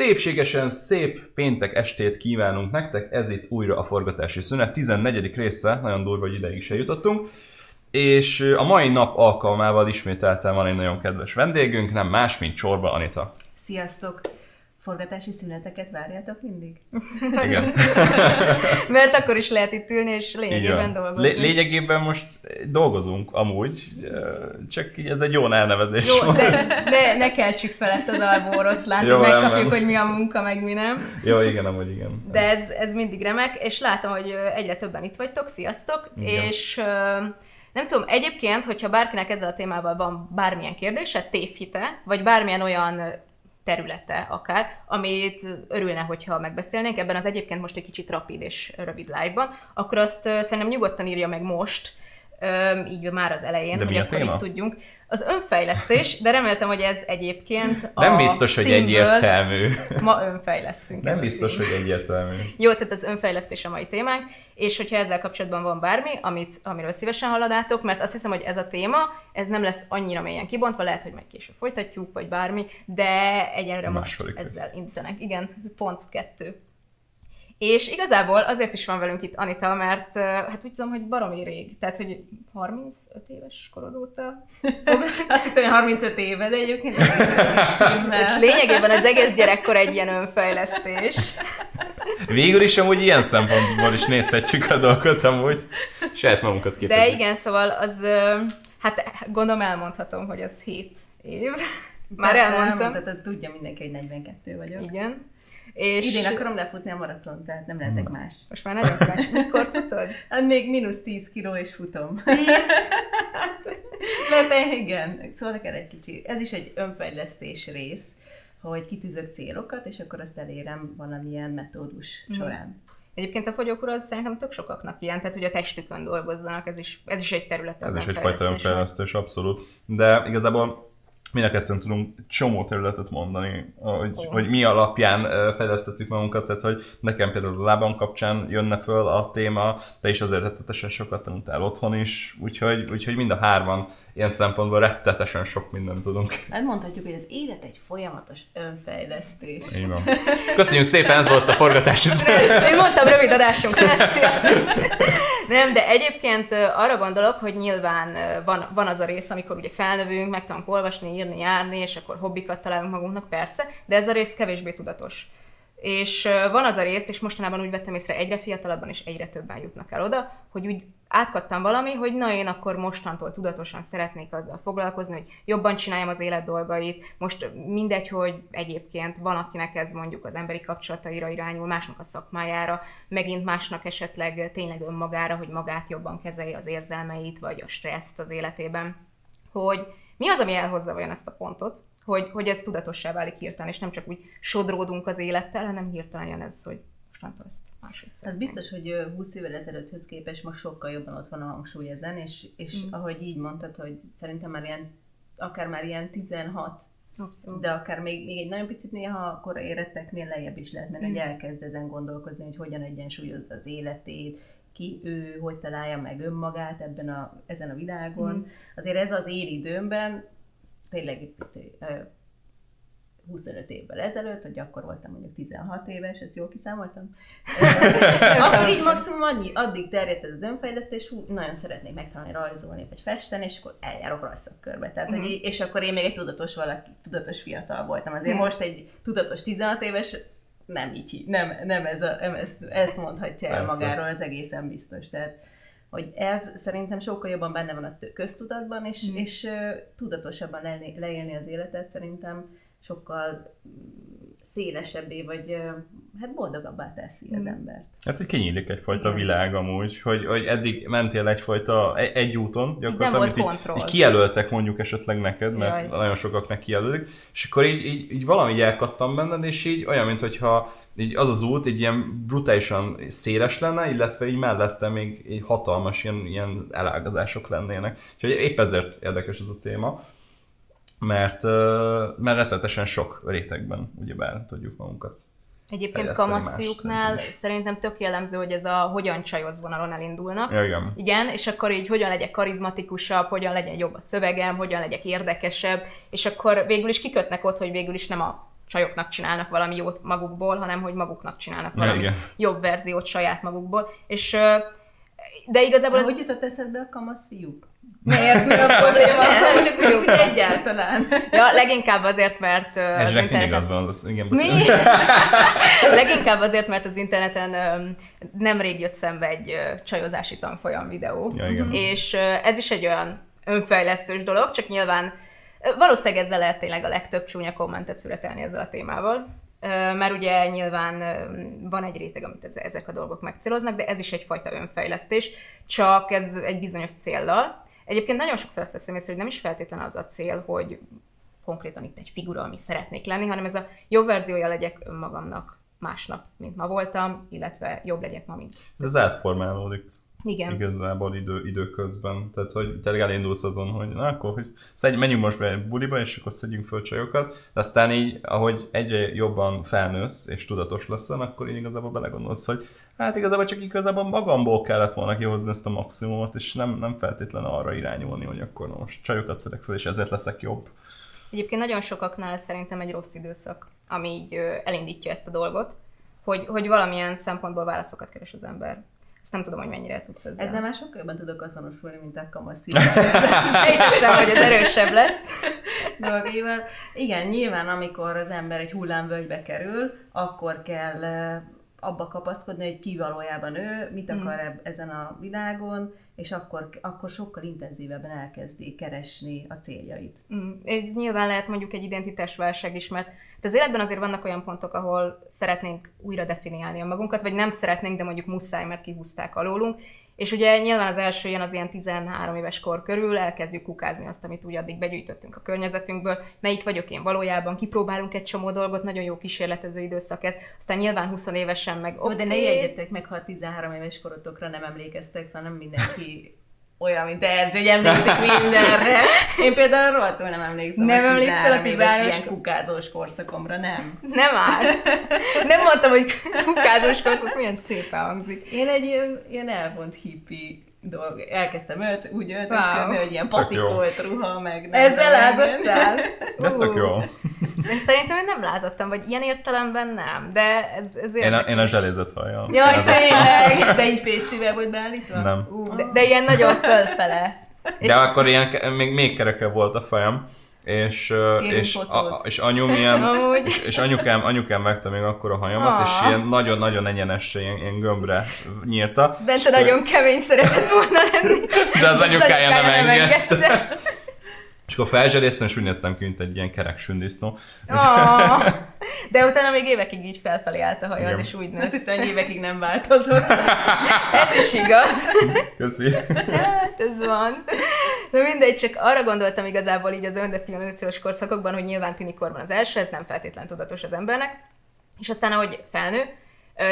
Szépségesen szép péntek estét kívánunk nektek, ez itt újra a forgatási szünet, 14. része, nagyon durva, hogy ideig is eljutottunk. És a mai nap alkalmával ismételten van egy nagyon kedves vendégünk, nem más, mint Csorba Anita. Sziasztok! Forgatási szüneteket várjátok mindig? Igen. Mert akkor is lehet itt ülni, és lényegében dolgozni. Lé- lényegében most dolgozunk amúgy, csak ez egy jó elnevezés. Jó, de ne, ne keltsük fel ezt az alvó oroszlánt, hogy megkapjuk, hogy mi a munka, meg mi nem. Jó, igen, amúgy igen. De ez, ez mindig remek, és látom, hogy egyre többen itt vagytok, sziasztok, igen. és nem tudom, egyébként, hogyha bárkinek ezzel a témával van bármilyen kérdése, tévhite, vagy bármilyen olyan területe akár, amit örülne, hogyha megbeszélnénk, ebben az egyébként most egy kicsit rapid és rövid live-ban, akkor azt szerintem nyugodtan írja meg most, így már az elején, De hogy akkor itt tudjunk. Az önfejlesztés, de reméltem, hogy ez egyébként a Nem biztos, hogy egyértelmű. Ma önfejlesztünk. Nem biztos, hogy egyértelmű. Jó, tehát az önfejlesztés a mai témánk, és hogyha ezzel kapcsolatban van bármi, amit, amiről szívesen halladátok, mert azt hiszem, hogy ez a téma, ez nem lesz annyira mélyen kibontva, lehet, hogy majd később folytatjuk, vagy bármi, de egyelőre most ezzel intenek. Igen, pont kettő. És igazából azért is van velünk itt Anita, mert hát úgy tudom, hogy baromi rég, tehát hogy 35 éves korod óta Azt hittem, hogy 35 éve, de egyébként ez is, ez is Lényegében az egész gyerekkor egy ilyen önfejlesztés. Végül is amúgy ilyen szempontból is nézhetjük a dolgot amúgy. Saját magunkat képezzük. De igen, szóval az, hát gondolom elmondhatom, hogy az 7 év. Már elmondtam. Tehát tudja mindenki, hogy 42 vagyok. Igen. És Idén akarom lefutni a maraton, tehát nem lehetek hmm. más. Most már nagyon más. Mikor futod? Hát még mínusz 10 kiló és futom. 10? Mert igen, szóval neked egy kicsi. Ez is egy önfejlesztés rész, hogy kitűzök célokat, és akkor azt elérem valamilyen metódus hmm. során. Egyébként a fogyókúra az szerintem tök sokaknak ilyen, tehát hogy a testükön dolgozzanak, ez is, ez is egy terület. Ez is egyfajta önfejlesztés, abszolút. De igazából mind a kettőn tudunk csomó területet mondani, hogy, oh. hogy mi alapján fejlesztettük magunkat, tehát hogy nekem például a lábam kapcsán jönne föl a téma, te is azért rettetesen sokat tanultál otthon is, úgyhogy, úgyhogy mind a hárman ilyen szempontból rettetesen sok mindent tudunk. Hát mondhatjuk, hogy az élet egy folyamatos önfejlesztés. Így van. Köszönjük szépen, ez volt a forgatás. Én mondtam, rövid adásunk lesz, sziasztok! Nem, de egyébként arra gondolok, hogy nyilván van, van az a rész, amikor ugye felnövünk, megtanulunk olvasni, írni, járni, és akkor hobbikat találunk magunknak, persze, de ez a rész kevésbé tudatos. És van az a rész, és mostanában úgy vettem észre, egyre fiatalabban és egyre többen jutnak el oda, hogy úgy átkattam valami, hogy na én akkor mostantól tudatosan szeretnék azzal foglalkozni, hogy jobban csináljam az élet dolgait. Most mindegy, hogy egyébként van, akinek ez mondjuk az emberi kapcsolataira irányul, másnak a szakmájára, megint másnak esetleg tényleg önmagára, hogy magát jobban kezelje az érzelmeit, vagy a stresszt az életében. Hogy mi az, ami elhozza vajon ezt a pontot, hogy, hogy ez tudatossá válik hirtelen, és nem csak úgy sodródunk az élettel, hanem hirtelen jön ez, hogy ezt máshogy Ez biztos, hogy 20 évvel ezelőtthöz képest most sokkal jobban ott van a hangsúly ezen, és, és mm. ahogy így mondtad, hogy szerintem már ilyen, akár már ilyen 16 Abszolút. De akár még, még egy nagyon picit néha akkor éretteknél lejjebb is lehet menni, mm. hogy elkezd ezen gondolkozni, hogy hogyan egyensúlyozza az életét, ki ő, hogy találja meg önmagát ebben a, ezen a világon. Mm. Azért ez az én időmben tényleg 25 évvel ezelőtt, hogy akkor voltam mondjuk 16 éves, ezt jól kiszámoltam. akkor így maximum annyi, addig terjedt ez az önfejlesztés, hú, nagyon szeretnék megtanulni rajzolni, vagy festeni, és akkor eljárok rajszakkörbe. Tehát, uh-huh. hogy, mhm. és akkor én még egy tudatos valaki, tudatos fiatal voltam. Azért uh-huh. most egy tudatos 16 éves nem így, nem, nem ez a, ezt, ezt mondhatja el magáról, az egészen biztos. Tehát, hogy ez szerintem sokkal jobban benne van a köztudatban, és, mm. és uh, tudatosabban leélni, leélni az életet szerintem sokkal szélesebbé, vagy hát boldogabbá teszi az mm. embert. Hát, hogy kinyílik egyfajta Igen. világ amúgy, hogy, hogy eddig mentél egyfajta egy, egy úton, gyakorlatilag, amit így, így kijelöltek mondjuk esetleg neked, mert Jaj. nagyon sokaknak kijelölik, és akkor így, így, így valami így elkattam benned, és így olyan, mintha így az az út egy ilyen brutálisan széles lenne, illetve így mellette még egy hatalmas ilyen, ilyen elágazások lennének. Úgyhogy épp ezért érdekes ez a téma mert, mert rettetesen sok rétegben ugyebár tudjuk magunkat Egyébként kamaszfiúknál szerintem tök jellemző, hogy ez a hogyan csajoz vonalon elindulnak. Ja, igen. igen. és akkor így hogyan legyek karizmatikusabb, hogyan legyen jobb a szövegem, hogyan legyek érdekesebb, és akkor végül is kikötnek ott, hogy végül is nem a csajoknak csinálnak valami jót magukból, hanem hogy maguknak csinálnak valami ja, jobb verziót saját magukból. És de igazából ez... Hogy jutott eszedbe a kamasz fiúk? Miért? Mi a probléma? Nem, csak fiúk egyáltalán. Ja, leginkább azért, mert uh, az interneten... van, az, igen. Mi? leginkább azért, mert az interneten um, nemrég jött szembe egy uh, csajozási tanfolyam videó. Ja, igen. És uh, ez is egy olyan önfejlesztős dolog, csak nyilván Valószínűleg ezzel lehet tényleg a legtöbb csúnya kommentet születelni ezzel a témával, mert ugye nyilván van egy réteg, amit ezek a dolgok megcéloznak, de ez is egyfajta önfejlesztés, csak ez egy bizonyos céllal. Egyébként nagyon sokszor azt teszem észre, hogy nem is feltétlen az a cél, hogy konkrétan itt egy figura, ami szeretnék lenni, hanem ez a jobb verziója legyek önmagamnak másnap, mint ma voltam, illetve jobb legyek ma, mint. Ez átformálódik. Igen. Igazából idő, időközben. Tehát, hogy te elindulsz azon, hogy na akkor, hogy szedj, menjünk most be egy buliba, és akkor szedjünk föl csajokat. De aztán így, ahogy egyre jobban felnősz, és tudatos leszel, akkor így igazából belegondolsz, hogy hát igazából csak igazából magamból kellett volna kihozni ezt a maximumot, és nem, nem feltétlenül arra irányulni, hogy akkor na most csajokat szedek fel, és ezért leszek jobb. Egyébként nagyon sokaknál szerintem egy rossz időszak, ami így elindítja ezt a dolgot, hogy, hogy valamilyen szempontból válaszokat keres az ember. Ezt nem tudom, hogy mennyire tudsz ezzel. Ezzel már sokkal jobban tudok azonosulni, mint a kamasz Sejtettem, hogy ez erősebb lesz. Dolgaival. Igen, nyilván amikor az ember egy hullámvölgybe kerül, akkor kell abba kapaszkodni, hogy ki valójában ő, mit hmm. akar mm. ezen a világon, és akkor, akkor sokkal intenzívebben elkezdi keresni a céljait. Mm. Ez nyilván lehet mondjuk egy identitásválság is, mert de az életben azért vannak olyan pontok, ahol szeretnénk újra definiálni a magunkat, vagy nem szeretnénk, de mondjuk muszáj, mert kihúzták alólunk. És ugye nyilván az első ilyen az ilyen 13 éves kor körül elkezdjük kukázni azt, amit úgy addig begyűjtöttünk a környezetünkből, melyik vagyok én valójában, kipróbálunk egy csomó dolgot, nagyon jó kísérletező időszak ez, aztán nyilván 20 évesen meg okay. de ne jegyetek meg, ha a 13 éves korotokra nem emlékeztek, szóval nem mindenki olyan, mint Erzs, hogy emlékszik mindenre. Én például rohadtul nem emlékszem nem emlékszel a tizános ilyen kukázós korszakomra, nem. Nem áll. Nem mondtam, hogy kukázós korszak, milyen szépen hangzik. Én egy ilyen, ilyen elvont hippi dolog. Elkezdtem ölt, úgy öltözködni, wow. hogy ilyen patikolt ruha, meg nem Ezzel lázattál? Ez tök jó. Szerintem én nem lázadtam, vagy ilyen értelemben nem, de ez, ez én, a, én a zselézett hajjal. Jaj, tényleg! De így fésűvel volt beállítva? Nem. Uh, de, de ilyen nagyon fölfele. De és akkor ilyen, még, még kereke volt a fejem és, és, a, és anyum ilyen, és, és, anyukám, anyukám megte még akkor a hajamat, ah. és ilyen nagyon-nagyon egyenes, ilyen, ilyen gömbre nyírta. Bence nagyon kemény szeretett volna lenni. De az anyukája nem engedte. És akkor felzseléztem, és úgy néztem ki, mint egy ilyen kerek sündisznó. Oh, de utána még évekig így felfelé állt a hajad, Igen. és úgy néz. Azt évekig nem változott. ez is igaz. Köszi. Hát, ez van. De mindegy, csak arra gondoltam igazából így az öndefiníciós korszakokban, hogy nyilván tini korban az első, ez nem feltétlen tudatos az embernek, és aztán ahogy felnő,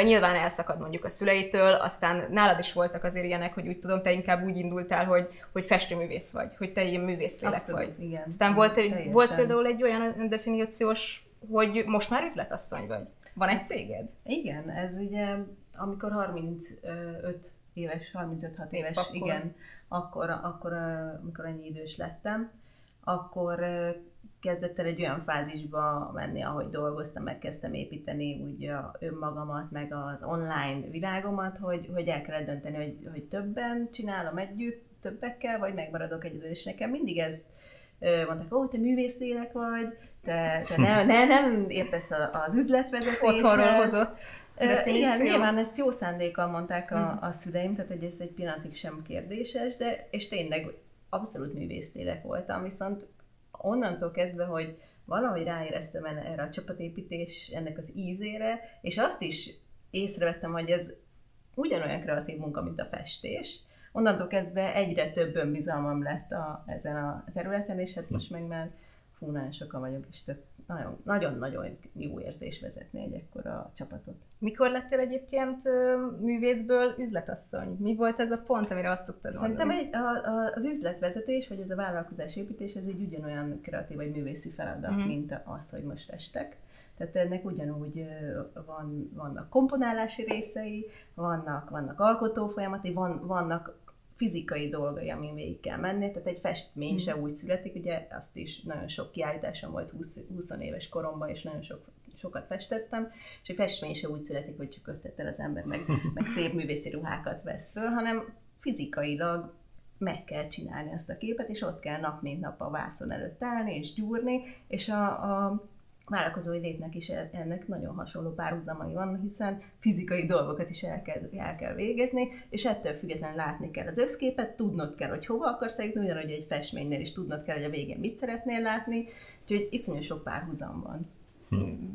Nyilván elszakad mondjuk a szüleitől, aztán nálad is voltak azért ilyenek, hogy úgy tudom, te inkább úgy indultál, hogy, hogy festőművész vagy, hogy te ilyen művészlélek Abszolút, vagy. Igen. Aztán volt, egy, volt például egy olyan definíciós, hogy most már üzletasszony vagy. Van egy céged? Igen, ez ugye, amikor 35 éves, 35-6 éves, akkor. igen, akkor, akkor, amikor ennyi idős lettem, akkor kezdett el egy olyan fázisba menni, ahogy dolgoztam, megkezdtem építeni úgy a önmagamat, meg az online világomat, hogy, hogy el kellett dönteni, hogy, hogy többen csinálom együtt, többekkel, vagy megmaradok egyedül, és nekem mindig ez mondták, ó, te művészlélek vagy, te, te ne, ne, nem értesz az üzletvezetéshez. Otthonról hozott. Igen, nyilván ezt jó szándékkal mondták a, hm. a szüleim, tehát hogy ez egy pillanatig sem kérdéses, de és tényleg abszolút művészlélek voltam, viszont onnantól kezdve, hogy valahogy ráéreztem erre a csapatépítés, ennek az ízére, és azt is észrevettem, hogy ez ugyanolyan kreatív munka, mint a festés. Onnantól kezdve egyre több önbizalmam lett a, ezen a területen, és hát most meg már fú, nagyon sokan vagyok, és tök nagyon-nagyon jó érzés vezetni egy ekkora csapatot. Mikor lettél egyébként művészből üzletasszony? Mi volt ez a pont, amire azt tudtad Szerintem egy, a, a, az üzletvezetés, vagy ez a vállalkozás építés, ez egy ugyanolyan kreatív vagy művészi feladat, uh-huh. mint az, hogy most festek. Tehát ennek ugyanúgy van, vannak komponálási részei, vannak, vannak alkotó folyamatai, van, vannak fizikai dolgai, amin végig kell menni, tehát egy festmény mm. se úgy születik, ugye azt is nagyon sok kiállításom volt 20, 20 éves koromban, és nagyon sok sokat festettem, és egy festmény se úgy születik, hogy csak ötlettel az ember meg, meg szép művészi ruhákat vesz föl, hanem fizikailag meg kell csinálni azt a képet, és ott kell nap mint nap a vászon előtt állni és gyúrni, és a, a vállalkozói létnek is ennek nagyon hasonló párhuzamai van, hiszen fizikai dolgokat is el kell, el kell végezni, és ettől függetlenül látni kell az összképet, tudnod kell, hogy hova akarsz eljutni, ugyanúgy egy festménynél is tudnod kell, hogy a végén mit szeretnél látni, úgyhogy iszonyú sok párhuzam van.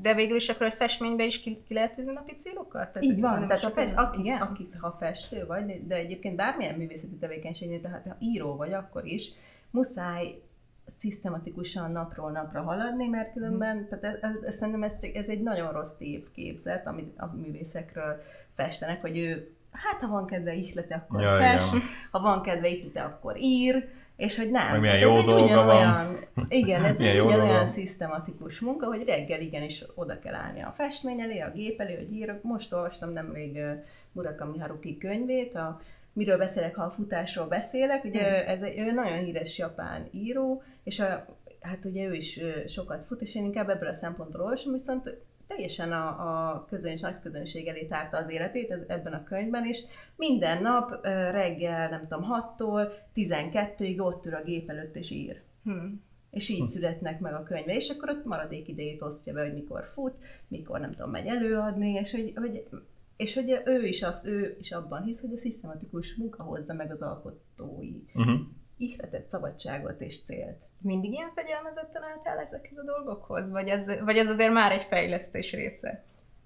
De végül is akkor a festménybe is ki, ki lehet tűzni napi célokat? Tehát Így van, tehát a fest, aki, aki, ha festő vagy, de egyébként bármilyen művészeti tevékenységnél, tehát ha író vagy, akkor is muszáj szisztematikusan napról napra haladni, mert különben, hmm. tehát ez, ez, ez, szerintem ez, ez egy nagyon rossz tévképzet, amit a művészekről festenek, hogy ő, hát ha van kedve ihlete, akkor ja, fest, igen. ha van kedve ihlete, akkor ír, és hogy nem. milyen jó ez egy ugyanolyan, van. igen, ez egy ugyanolyan szisztematikus munka, hogy reggel igenis oda kell állni a festmény elé, a gép elé, hogy írok. Most olvastam nemrég Murakami Haruki könyvét, a miről beszélek, ha a futásról beszélek. Ugye hmm. ez egy nagyon híres japán író, és a, hát ugye ő is sokat fut, és én inkább ebből a szempontból olvasom, viszont teljesen a, a közöns, nagy közönség elé tárta az életét ez, ebben a könyvben, és minden nap reggel, nem tudom, 6-tól 12-ig ott ül a gép előtt és ír. Hmm. És így hm. születnek meg a könyve, és akkor ott maradék idejét osztja be, hogy mikor fut, mikor nem tudom, megy előadni, és hogy, hogy és hogy ő is, az, ő is abban hisz, hogy a szisztematikus munka hozza meg az alkotói uh-huh. ihletett szabadságot és célt. Mindig ilyen fegyelmezetten álltál ezekhez a dolgokhoz? Vagy ez, vagy ez azért már egy fejlesztés része?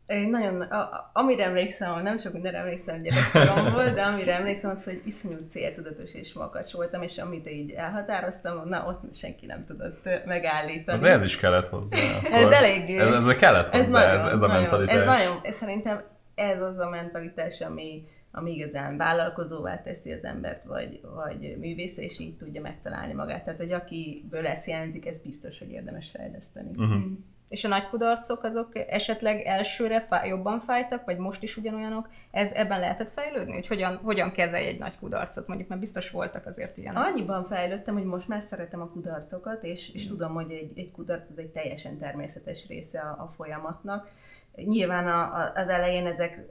Én nagyon, a, amire emlékszem, nem sok minden emlékszem gyerekkoromból, de amire emlékszem az, hogy iszonyú céltudatos és makacs voltam, és amit így elhatároztam, na ott senki nem tudott megállítani. Az ez is kellett hozzá. ez elég. Ez, ez kellett hozzá, ez, nagyon, ez, ez a mentalitás. Ez nagyon, ez szerintem ez az a mentalitás, ami, ami igazán vállalkozóvá teszi az embert, vagy, vagy művész, és így tudja megtalálni magát. Tehát, hogy akiből ez hiányzik, ez biztos, hogy érdemes fejleszteni. Uh-huh. És a nagy kudarcok azok esetleg elsőre fáj, jobban fájtak, vagy most is ugyanolyanok? Ez ebben lehetett fejlődni? Hogy hogyan, hogyan kezelj egy nagy kudarcot? Mondjuk, mert biztos voltak azért ilyenek. Annyiban fejlődtem, hogy most már szeretem a kudarcokat, és, és tudom, hogy egy, egy kudarc az egy teljesen természetes része a, a folyamatnak Nyilván a, a, az elején ezek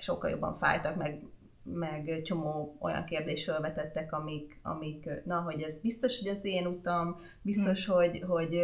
sokkal jobban fájtak, meg, meg csomó olyan kérdés felvetettek, amik, amik, na, hogy ez biztos, hogy az én utam, biztos, hmm. hogy, hogy,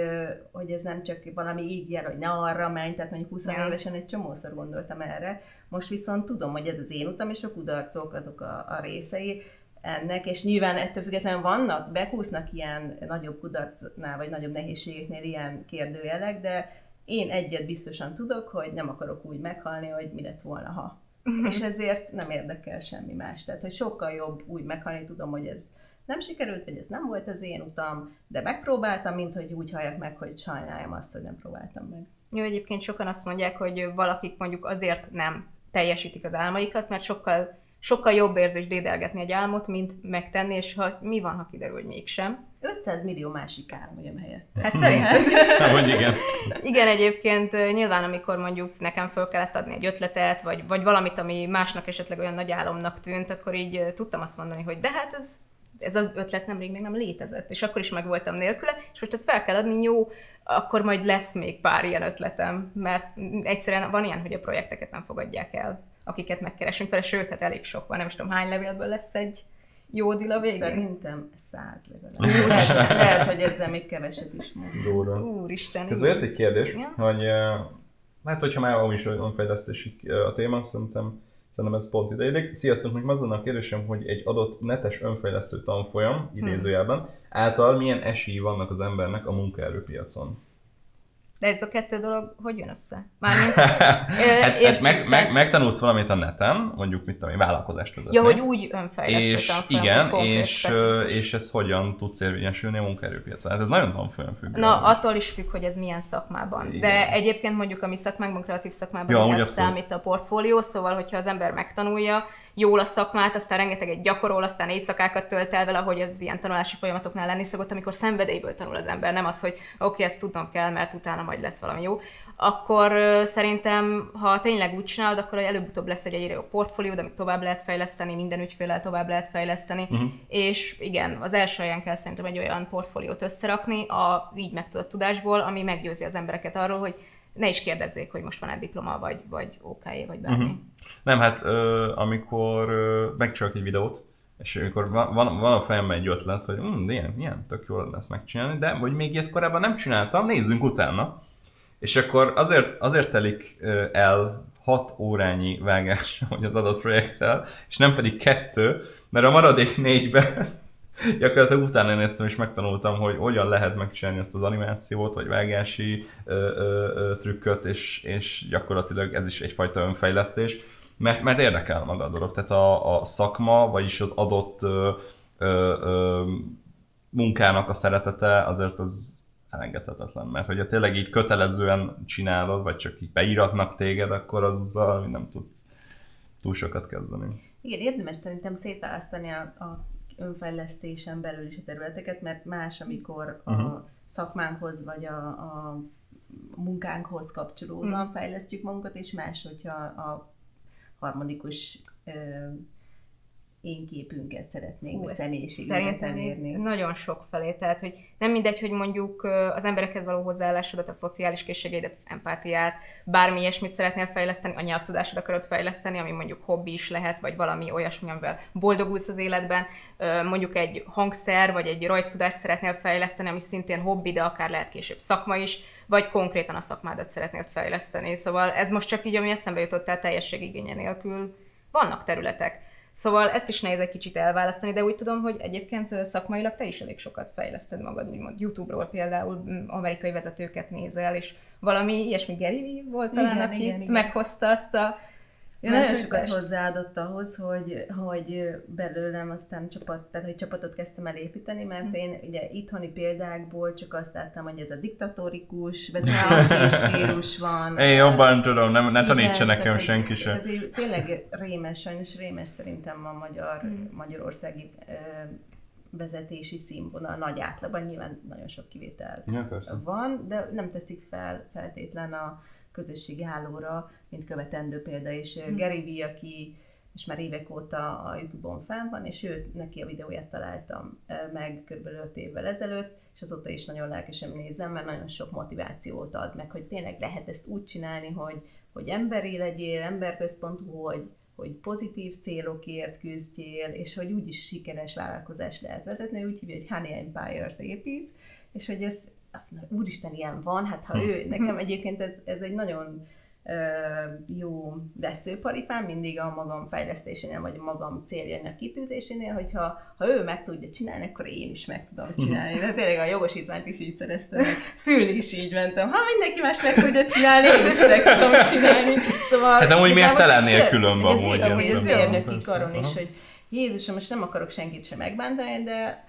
hogy ez nem csak valami ígér, hogy ne arra menj, tehát mondjuk 20 ja. évesen egy csomószor gondoltam erre. Most viszont tudom, hogy ez az én utam, és a kudarcok azok a, a részei ennek, és nyilván ettől függetlenül vannak, bekúsznak ilyen nagyobb kudarcnál, vagy nagyobb nehézségeknél ilyen kérdőjelek, de én egyet biztosan tudok, hogy nem akarok úgy meghalni, hogy mi lett volna, ha. És ezért nem érdekel semmi más. Tehát, hogy sokkal jobb úgy meghalni, tudom, hogy ez nem sikerült, vagy ez nem volt az én utam, de megpróbáltam, mint hogy úgy halljak meg, hogy sajnáljam azt, hogy nem próbáltam meg. Jó, egyébként sokan azt mondják, hogy valakik mondjuk azért nem teljesítik az álmaikat, mert sokkal, sokkal jobb érzés dédelgetni egy álmot, mint megtenni, és ha, mi van, ha kiderül, hogy mégsem. 500 millió másik állam jön helyette. Hát szerintem. hogy igen. igen, egyébként nyilván, amikor mondjuk nekem föl kellett adni egy ötletet, vagy, vagy valamit, ami másnak esetleg olyan nagy álomnak tűnt, akkor így tudtam azt mondani, hogy de hát ez ez az ötlet nemrég még nem létezett, és akkor is meg voltam nélküle, és most ezt fel kell adni, jó, akkor majd lesz még pár ilyen ötletem, mert egyszerűen van ilyen, hogy a projekteket nem fogadják el, akiket megkeresünk fel, sőt, hát elég sok van, nem is tudom, hány levélből lesz egy jó a végén? Szerintem száz legalább. lehet, lehet, hogy ezzel még keveset is mond. Úristen. Ez jött egy kérdés, ja? hogy hát hogyha már is önfejlesztési a téma, szerintem Szerintem ez pont ideig. Sziasztok, még az a kérdésem, hogy egy adott netes önfejlesztő tanfolyam, idézőjelben, hmm. által milyen esélyi vannak az embernek a munkaerőpiacon? De ez a kettő dolog hogy jön össze? Mármint, hát, hát meg, meg, megtanulsz valamit a neten, mondjuk mit tudom én, vállalkozást vezetni. Ja, hogy úgy önfejlesztő és, Igen, és, és ez hogyan tudsz érvényesülni a munkaerőpiacon. Hát ez nagyon tanfolyam függ. Na, attól is függ, hogy ez milyen szakmában. Igen. De egyébként mondjuk a mi szakmánkban, kreatív szakmában ja, számít a portfólió, szóval hogyha az ember megtanulja, jól a szakmát, aztán rengeteget gyakorol, aztán éjszakákat tölt el vele, ahogy az ilyen tanulási folyamatoknál lenni szokott, amikor szenvedélyből tanul az ember, nem az, hogy oké, okay, ezt tudnom kell, mert utána majd lesz valami jó, akkor szerintem, ha tényleg úgy csinálod, akkor előbb-utóbb lesz egy egyre jobb portfólió, amit tovább lehet fejleszteni, minden ügyféllel tovább lehet fejleszteni, uh-huh. és igen, az első helyen kell szerintem egy olyan portfóliót összerakni, a így megtudott tudásból, ami meggyőzi az embereket arról, hogy ne is kérdezzék, hogy most van-e diploma, vagy, vagy OK, vagy bármi. Uh-huh. Nem, hát ö, amikor megcsinálok egy videót, és amikor van, van, a fejemben egy ötlet, hogy hm, ilyen, ilyen, tök jól lesz megcsinálni, de hogy még ilyet korábban nem csináltam, nézzünk utána. És akkor azért, azért telik el 6 órányi vágás, hogy az adott projekttel, és nem pedig kettő, mert a maradék négyben gyakorlatilag utána néztem és megtanultam, hogy hogyan lehet megcsinálni ezt az animációt, vagy vágási ö, ö, ö, trükköt, és, és gyakorlatilag ez is egyfajta önfejlesztés, mert, mert érdekel maga a dolog. Tehát a, a szakma, vagyis az adott ö, ö, ö, munkának a szeretete azért az elengedhetetlen, mert hogyha tényleg így kötelezően csinálod, vagy csak így beíratnak téged, akkor azzal nem tudsz túl sokat kezdeni. Igen, érdemes szerintem szétválasztani a, a önfejlesztésen belül is a területeket, mert más, amikor a uh-huh. szakmánkhoz vagy a, a munkánkhoz kapcsolódóan uh-huh. fejlesztjük magunkat, és más, hogyha a harmonikus én képünket szeretnénk, vagy személyiségünket elérni. Nagyon sok felé, tehát hogy nem mindegy, hogy mondjuk az emberekhez való hozzáállásodat, a szociális készségeidet, az empátiát, bármi ilyesmit szeretnél fejleszteni, a nyelvtudásra akarod fejleszteni, ami mondjuk hobbi is lehet, vagy valami olyasmi, amivel boldogulsz az életben, mondjuk egy hangszer, vagy egy rajztudást szeretnél fejleszteni, ami szintén hobbi, de akár lehet később szakma is, vagy konkrétan a szakmádat szeretnél fejleszteni. Szóval ez most csak így, ami eszembe jutott, tehát teljességigénye nélkül vannak területek. Szóval ezt is nehéz egy kicsit elválasztani, de úgy tudom, hogy egyébként szakmailag te is elég sokat fejleszted magad, úgymond YouTube-ról például amerikai vezetőket nézel, és valami ilyesmi Gary volt talán, igen, aki igen, igen. meghozta azt a én nagyon sokat hozzáadott ahhoz, hogy, hogy belőlem aztán csapat, tehát hogy csapatot kezdtem el építeni, mert hm. én ugye itthoni példákból csak azt láttam, hogy ez a diktatórikus vezetési stílus van. Én jobban tudom, nem, ne tanítsa nekem tehát, senki sem. Tehát, tényleg rémes, sajnos rémes szerintem a magyar, hmm. magyarországi vezetési színvonal nagy átlagban, nyilván nagyon sok kivétel ja, van, de nem teszik fel feltétlen a közösségi hálóra, mint követendő példa, és mm. Gary Vee, aki és már évek óta a Youtube-on fenn van, és ő neki a videóját találtam meg kb. 5 évvel ezelőtt, és azóta is nagyon lelkesen nézem, mert nagyon sok motivációt ad meg, hogy tényleg lehet ezt úgy csinálni, hogy, hogy emberi legyél, emberközpontú, hogy, hogy pozitív célokért küzdjél, és hogy úgyis sikeres vállalkozást lehet vezetni, úgy hívja, hogy Honey Empire-t épít, és hogy ez azt mondja, úristen, ilyen van, hát ha hm. ő, nekem egyébként ez, ez egy nagyon jó veszőparipám, mindig a magam fejlesztésénél, vagy a magam céljainak kitűzésénél, hogyha ha ő meg tudja csinálni, akkor én is meg tudom csinálni. De tényleg a jogosítványt is így szereztem, szülni is így mentem. Ha mindenki más meg tudja csinálni, én is meg tudom csinálni. Szóval, hát amúgy miért te lennél különben amúgy? Ez, ez mérnöki karon is, hogy Jézusom, most nem akarok senkit sem megbántani, de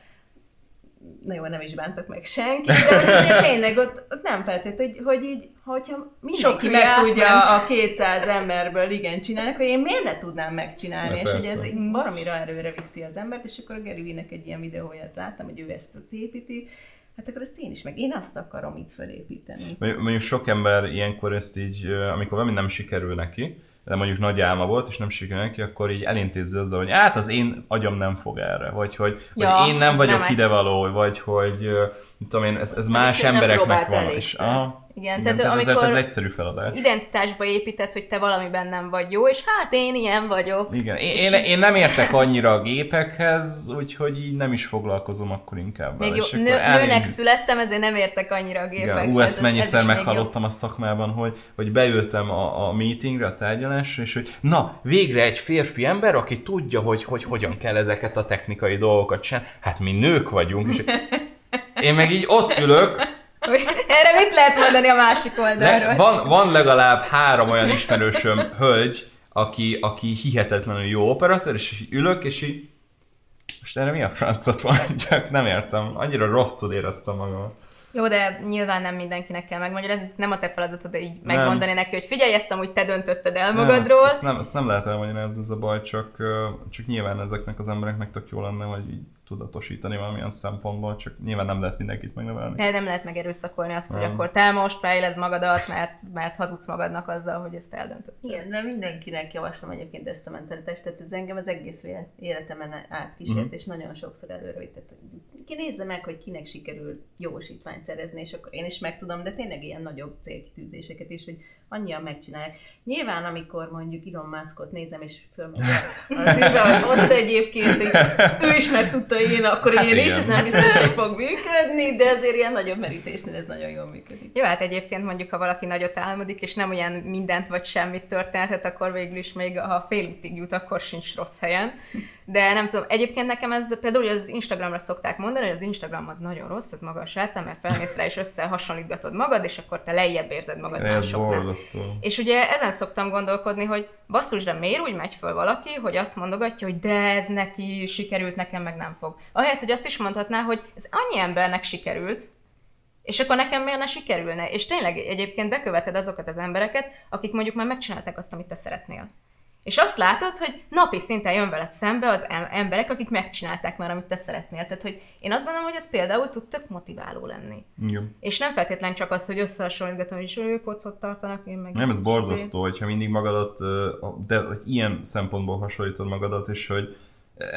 na jó, nem is bántak meg senki, de azért tényleg ott, ott nem feltétlenül, hogy, hogy így, hogyha mindenki meg tudja a 200 emberből igen csinálni, akkor én miért ne tudnám megcsinálni, és hogy ez baromira erőre viszi az embert, és akkor a Gary egy ilyen videóját láttam, hogy ő ezt építi, hát akkor ezt én is meg, én azt akarom itt felépíteni. Mondjuk sok ember ilyenkor ezt így, amikor valami nem sikerül neki, de mondjuk nagy álma volt, és nem sikerül neki, akkor így elintézze azzal, hogy hát az én agyam nem fog erre, vagy hogy, ja, hogy én nem vagyok nem idevaló, vagy hogy mit tudom én, ez, ez más embereknek van. És, aha, igen, Igen, tehát, tehát amikor ez egyszerű feladat. Identitásba épített, hogy te valamiben nem vagy jó, és hát én ilyen vagyok. Igen, én, én, én nem értek annyira a gépekhez, úgyhogy így nem is foglalkozom akkor inkább Még jó, nő, nőnek születtem, ezért nem értek annyira a gépekhez. Igen, ú, ezt mennyiszer meghallottam a szakmában, hogy, hogy beültem a, a meetingre, a tárgyalásra, és hogy na, végre egy férfi ember, aki tudja, hogy, hogy hogyan kell ezeket a technikai dolgokat csinálni. Hát mi nők vagyunk, és én meg így ott ülök, erre mit lehet mondani a másik oldalról? Le, van, van legalább három olyan ismerősöm hölgy, aki, aki hihetetlenül jó operatőr, és ülök, és így most erre mi a francot van? Csak nem értem. Annyira rosszul éreztem magam. Jó, de nyilván nem mindenkinek kell megmagyarázni, nem a te feladatod így nem. megmondani neki, hogy figyelj, ezt amúgy te döntötted el magadról. Nem, ezt, ezt, nem, ezt nem lehet elmagyarázni, ez a baj, csak, csak nyilván ezeknek az embereknek tök jó lenne, hogy így tudatosítani valamilyen szempontból, csak nyilván nem lehet mindenkit megnevelni. De nem lehet megerőszakolni azt, nem. hogy akkor te most ráélez magadat, mert, mert hazudsz magadnak azzal, hogy ezt eldöntött. Igen, de mindenkinek javaslom egyébként ezt a mentalitást, tehát ez engem az egész életemen átkísért, mm. és nagyon sokszor előrevített. Ki nézze meg, hogy kinek sikerül jósítványt szerezni, és akkor én is meg tudom, de tényleg ilyen nagyobb célkitűzéseket is, hogy annyian megcsinálják. Nyilván, amikor mondjuk Elon Muskot nézem, és fölmegy az űrbe, hogy ott egyébként ő is meg tudta én, akkor hát én igen. is, ez nem biztos, hogy fog működni, de azért ilyen nagyobb merítésnél ez nagyon jól működik. Jó, hát egyébként mondjuk, ha valaki nagyot álmodik, és nem olyan mindent vagy semmit történhet, akkor végül is még ha félútig jut, akkor sincs rossz helyen. De nem tudom, egyébként nekem ez például az Instagramra szokták mondani, hogy az Instagram az nagyon rossz, ez maga a sátán, mert felmész rá és összehasonlítgatod magad, és akkor te lejjebb érzed magad ez másoknál. És ugye ezen szoktam gondolkodni, hogy basszus, de miért úgy megy föl valaki, hogy azt mondogatja, hogy de ez neki sikerült, nekem meg nem fog. Ahelyett, hogy azt is mondhatná, hogy ez annyi embernek sikerült, és akkor nekem miért ne sikerülne? És tényleg egyébként beköveted azokat az embereket, akik mondjuk már megcsinálták azt, amit te szeretnél. És azt látod, hogy napi szinten jön veled szembe az emberek, akik megcsinálták már, amit te szeretnél. Tehát, hogy én azt gondolom, hogy ez például tud tök motiváló lenni. Igen. És nem feltétlen csak az, hogy összehasonlítgatom, hogy ők ott, ott tartanak, én meg... Nem, ez borzasztó, hogyha mindig magadat, de hogy ilyen szempontból hasonlítod magadat, és hogy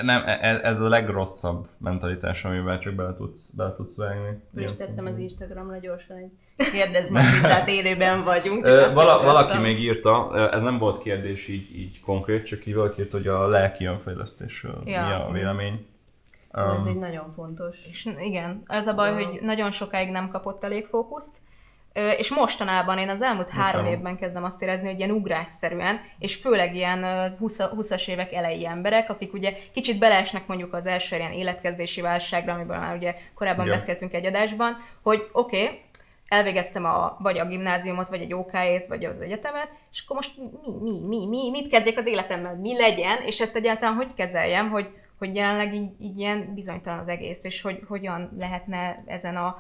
nem, e, e, ez a legrosszabb mentalitás, amivel csak bele tudsz, bele tudsz vágni. Most tettem az Instagramra gyorsan egy Kérdezz meg, pizzát élőben vagyunk. Csak Vala, valaki még írta, ez nem volt kérdés így, így konkrét, csak így valaki írta, hogy a lelki önfejlesztésről ja. mi a vélemény. Um, ez egy nagyon fontos. És igen, ez a baj, hogy nagyon sokáig nem kapott elég fókuszt, és mostanában én az elmúlt három évben kezdem azt érezni, hogy ilyen ugrásszerűen, és főleg ilyen 20-as évek elejé emberek, akik ugye kicsit beleesnek mondjuk az első ilyen életkezdési válságra, amiből már ugye korábban Igen. beszéltünk egy adásban, hogy oké, okay, elvégeztem a, vagy a gimnáziumot, vagy egy ok vagy az egyetemet, és akkor most mi, mi, mi, mi, mit kezdjek az életemmel, mi legyen, és ezt egyáltalán hogy kezeljem, hogy, hogy jelenleg így, így ilyen bizonytalan az egész, és hogy hogyan lehetne ezen a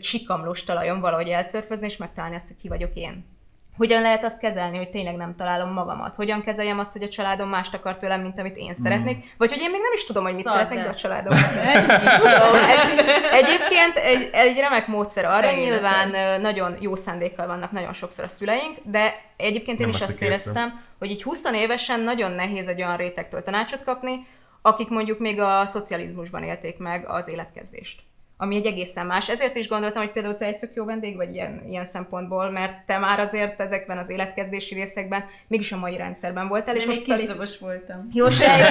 sikamlós talajon valahogy elszörfözni, és megtalálni azt, hogy ki vagyok én. Hogyan lehet azt kezelni, hogy tényleg nem találom magamat? Hogyan kezeljem azt, hogy a családom mást akar tőlem, mint amit én szeretnék? Mm. Vagy hogy én még nem is tudom, hogy mit Szart szeretnék, de a családom. tudom. Ez, egyébként egy, egy remek módszer arra, nyilván nagyon jó szándékkal vannak nagyon sokszor a szüleink, de egyébként én nem is azt éreztem, hogy így 20 évesen nagyon nehéz egy olyan rétegtől tanácsot kapni, akik mondjuk még a szocializmusban élték meg az életkezdést ami egy egészen más. Ezért is gondoltam, hogy például te egy tök jó vendég vagy ilyen, ilyen szempontból, mert te már azért ezekben az életkezdési részekben mégis a mai rendszerben voltál. De és most kisdobos voltam. Jó sejtem,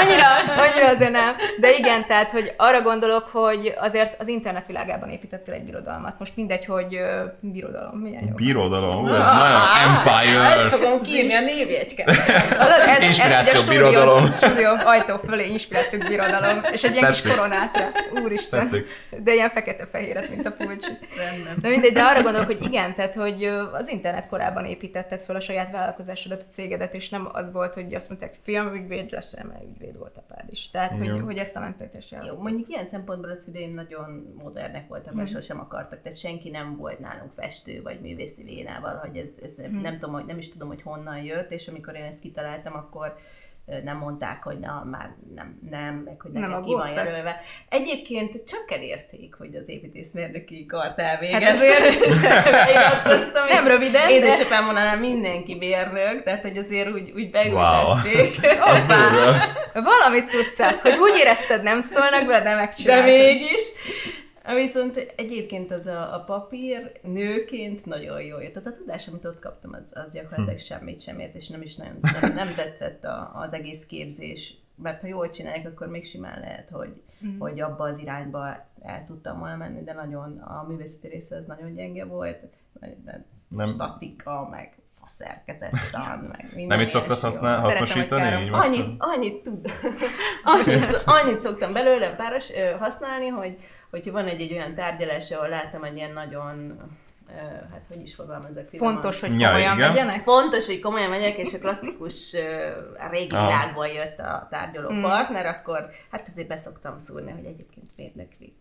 annyira, annyira azért nem. De igen, tehát, hogy arra gondolok, hogy azért az internet világában építettél egy birodalmat. Most mindegy, hogy uh, birodalom, milyen jó. Birodalom, Ú, ez ah, nagyon empire. Ezt fogom kírni a névjegyket. Ez, inspiráció ez, birodalom. Stúdió ajtó fölé inspiráció birodalom. És egy ilyen kis koronát Úristen. Tetszik. De ilyen fekete-fehéret, mint a pulcsi. De mindegy, de arra gondolok, hogy igen, tehát hogy az internet korában építetted fel a saját vállalkozásodat, a cégedet, és nem az volt, hogy azt mondták, ügyvéd lesz, mert ügyvéd volt apád is. Tehát, hogy, hogy ezt a mentalitást Jó, mondjuk ilyen szempontból az idén nagyon modernek voltak, mert hmm. sosem akartak, tehát senki nem volt nálunk festő vagy művészi vénával, hogy ez, ez hmm. nem, tudom, hogy, nem is tudom, hogy honnan jött, és amikor én ezt kitaláltam, akkor nem mondták, hogy na, már nem, nem, meg hogy neked nem ki van jelölve. Egyébként csak elérték, hogy az építészmérnöki kart elvégezt. Hát azért nem röviden. Édesapám mondaná mindenki bérnök, tehát hogy azért úgy, úgy beültették. Wow. Valamit tudták, hogy úgy érezted, nem szólnak vele, de megcsináltad. De mégis. Viszont egyébként az a, a papír nőként nagyon jó jött. Az a tudás, amit ott kaptam, az, az gyakorlatilag hm. semmit sem ért, és nem is nagyon, nem, nem tetszett a, az egész képzés. Mert ha jól csinálják, akkor még simán lehet, hogy, mm. hogy abba az irányba el tudtam volna menni, de nagyon a művészeti része az nagyon gyenge volt. Nem. Statika, meg szerkezettan, meg minden. Nem is szoktad használ, hasznosítani? Annyit, annyit, tud, annyit, annyit szoktam belőle páros, használni, hogy hogyha van egy, egy olyan tárgyalás, ahol látom egy ilyen nagyon hát hogy is fogalmazok finoman. Fontos, hogy komolyan ja, megyenek? Fontos, hogy komolyan megyek, és a klasszikus a régi ah. világból jött a tárgyaló mm. partner, akkor hát azért beszoktam szúrni, hogy egyébként mérnök végzett.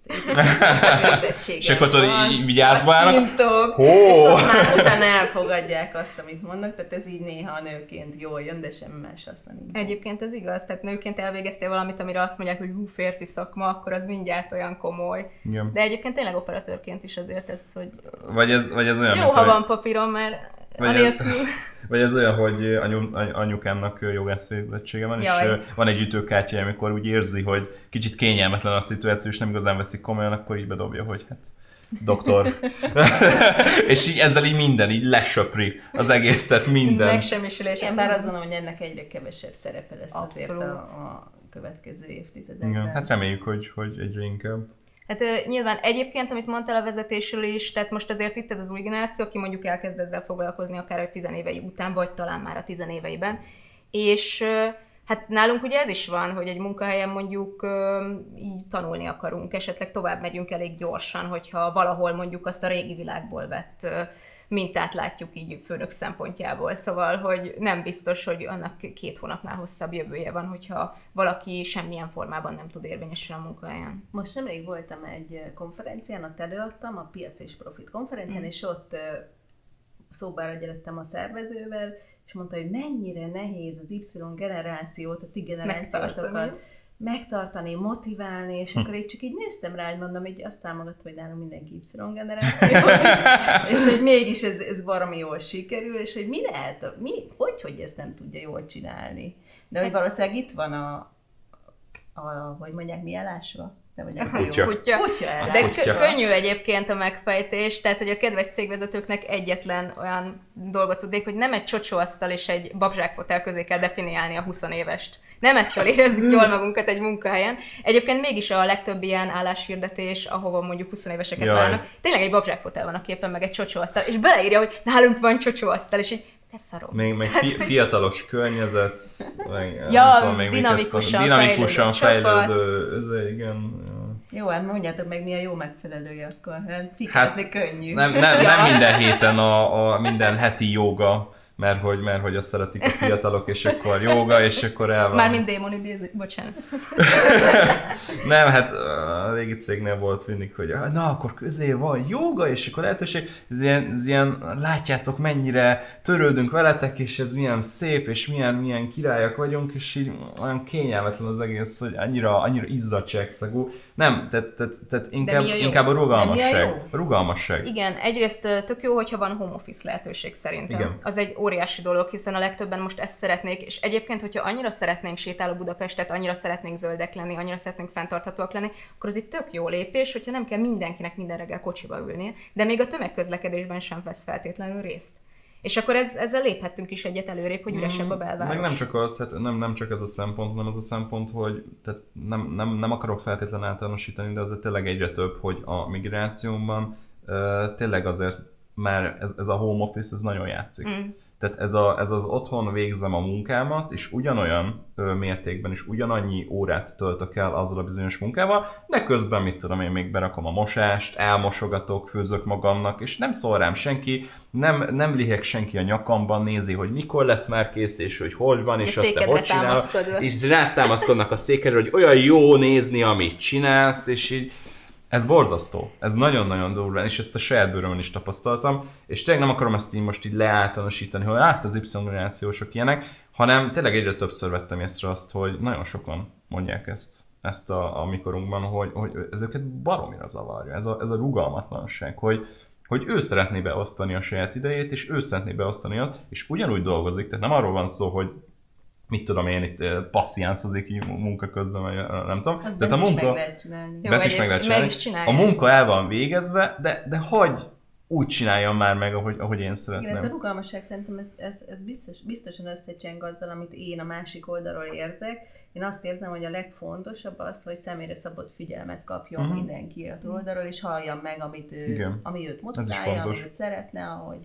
és akkor így vigyázva állnak? és ott már utána elfogadják azt, amit mondnak, tehát ez így néha a nőként jól jön, de semmi más aztán nincs. Egyébként ez igaz, tehát nőként elvégeztél valamit, amire azt mondják, hogy hú, férfi szakma, akkor az mindjárt olyan komoly. Igen. De egyébként tényleg operatőrként is azért ez, hogy... Vagy ez, vagy ez olyan, Jó, ha van papírom, mert vagy anélkül... Ez, vagy ez olyan, hogy anyu, anyukámnak jogász végzettsége van, Jaj. és van egy ütőkártya, amikor úgy érzi, hogy kicsit kényelmetlen a szituáció, és nem igazán veszik komolyan, akkor így bedobja, hogy hát doktor. és így ezzel így minden, így lesöpri az egészet, minden. Megsemmisülés. Én bár azt gondolom, hogy ennek egyre kevesebb szerepe lesz Abszolút. azért a, a következő évtizedekben. Igen, hát reméljük, hogy, hogy egyre inkább. Hát nyilván egyébként, amit mondtál a vezetésről is, tehát most azért itt ez az új generáció, aki mondjuk elkezd ezzel foglalkozni akár a tizenévei után, vagy talán már a tizenéveiben, és hát nálunk ugye ez is van, hogy egy munkahelyen mondjuk így tanulni akarunk, esetleg tovább megyünk elég gyorsan, hogyha valahol mondjuk azt a régi világból vett mintát látjuk így főnök szempontjából. Szóval, hogy nem biztos, hogy annak két hónapnál hosszabb jövője van, hogyha valaki semmilyen formában nem tud érvényesülni a munkahelyen. Most nemrég voltam egy konferencián, ott előadtam, a Piac és Profit konferencián, mm. és ott szóbára gyertem a szervezővel, és mondta, hogy mennyire nehéz az Y generációt, a ti generációtokat megtartani, motiválni, és hm. akkor így csak így néztem rá, hogy mondom, hogy azt számogatom, hogy nálunk mindenki Y generáció, és hogy mégis ez, ez valami jól sikerül, és hogy mi lehet, mi, hogy, hogy ezt nem tudja jól csinálni. De hogy valószínűleg itt van a, a hogy mondják, mi elásva? De vagy a kutya. kutya. kutya De kutya. könnyű egyébként a megfejtés, tehát hogy a kedves cégvezetőknek egyetlen olyan dolgot tudnék, hogy nem egy csocsóasztal és egy babzsákfotel közé kell definiálni a 20 évest nem ettől érezzük jól magunkat egy munkahelyen. Egyébként mégis a legtöbb ilyen álláshirdetés, ahova mondjuk 20 éveseket várnak, tényleg egy babzsákfotel van a képen, meg egy csocsóasztal, és beleírja, hogy nálunk van csocsóasztal, és így ez szarom. Még, még Tehát, fi, fiatalos környezet, meg, ja, tudom, még dinamikusan, dinamikusan fejlődő, fejlődő ez, igen. Jó, hát mondjátok meg, mi a jó megfelelője akkor. Hát hát, könnyű. Nem, nem, nem minden héten a, a minden heti joga mert hogy, mert hogy azt szeretik a fiatalok, és akkor joga, és akkor el van. Mármint démon idézik, bocsánat. nem, hát a régi cégnél volt mindig, hogy na, akkor közé van joga, és akkor lehetőség, ez ilyen, ez ilyen látjátok mennyire törődünk veletek, és ez milyen szép, és milyen, milyen királyak vagyunk, és így olyan kényelmetlen az egész, hogy annyira, annyira izzadságszagú. Nem, tehát, tehát, tehát inkább, inkább a rugalmasság. A rugalmasság. Igen, egyrészt tök jó, hogyha van home office lehetőség szerintem. Igen. Az egy óriási dolog, hiszen a legtöbben most ezt szeretnék, és egyébként, hogyha annyira szeretnénk sétáló Budapestet, annyira szeretnénk zöldek lenni, annyira szeretnénk fenntarthatóak lenni, akkor az itt tök jó lépés, hogyha nem kell mindenkinek minden reggel kocsiba ülnie, de még a tömegközlekedésben sem vesz feltétlenül részt. És akkor ez, ezzel léphettünk is egyet előrébb, hogy üresebb a mm, belváros. Meg nem csak, az, hát nem, nem csak ez a szempont, hanem az a szempont, hogy tehát nem, nem, nem akarok feltétlenül általánosítani, de azért tényleg egyre több, hogy a migrációban uh, tényleg azért már ez, ez a home office, ez nagyon játszik. Mm. Tehát ez, a, ez az otthon végzem a munkámat, és ugyanolyan ö, mértékben is ugyanannyi órát töltök el azzal a bizonyos munkával, de közben, mit tudom én, még berakom a mosást, elmosogatok, főzök magamnak, és nem szól rám senki, nem, nem lihek senki a nyakamban, nézi, hogy mikor lesz már kész, és hogy hol van, és, és azt te hogy csinál, és rátámaszkodnak a székedre, hogy olyan jó nézni, amit csinálsz, és így ez borzasztó. Ez nagyon-nagyon durva, és ezt a saját bőrömön is tapasztaltam, és tényleg nem akarom ezt így most így leáltalánosítani, hogy át az Y generációsok ilyenek, hanem tényleg egyre többször vettem észre azt, hogy nagyon sokan mondják ezt, ezt a, a mikorunkban, hogy, hogy ezeket baromira zavarja, ez a, ez a rugalmatlanság, hogy, hogy ő szeretné beosztani a saját idejét, és ő szeretné beosztani azt, és ugyanúgy dolgozik, tehát nem arról van szó, hogy mit tudom én, itt passziánszozik munka közben, vagy nem tudom. Azt Tehát a munka, is meg lehet csinálni. Jó, is meg lehet csinálni. Meg is A munka el van végezve, de, de hagy úgy csináljam már meg, ahogy, ahogy én szeretném. Igen, ez a rugalmasság szerintem ez, ez, ez biztos, biztosan összecseng azzal, amit én a másik oldalról érzek. Én azt érzem, hogy a legfontosabb az, hogy személyre szabott figyelmet kapjon uh-huh. mindenki a oldalról, és halljam meg, amit ő, ami őt motiválja, amit szeretne, ahogy,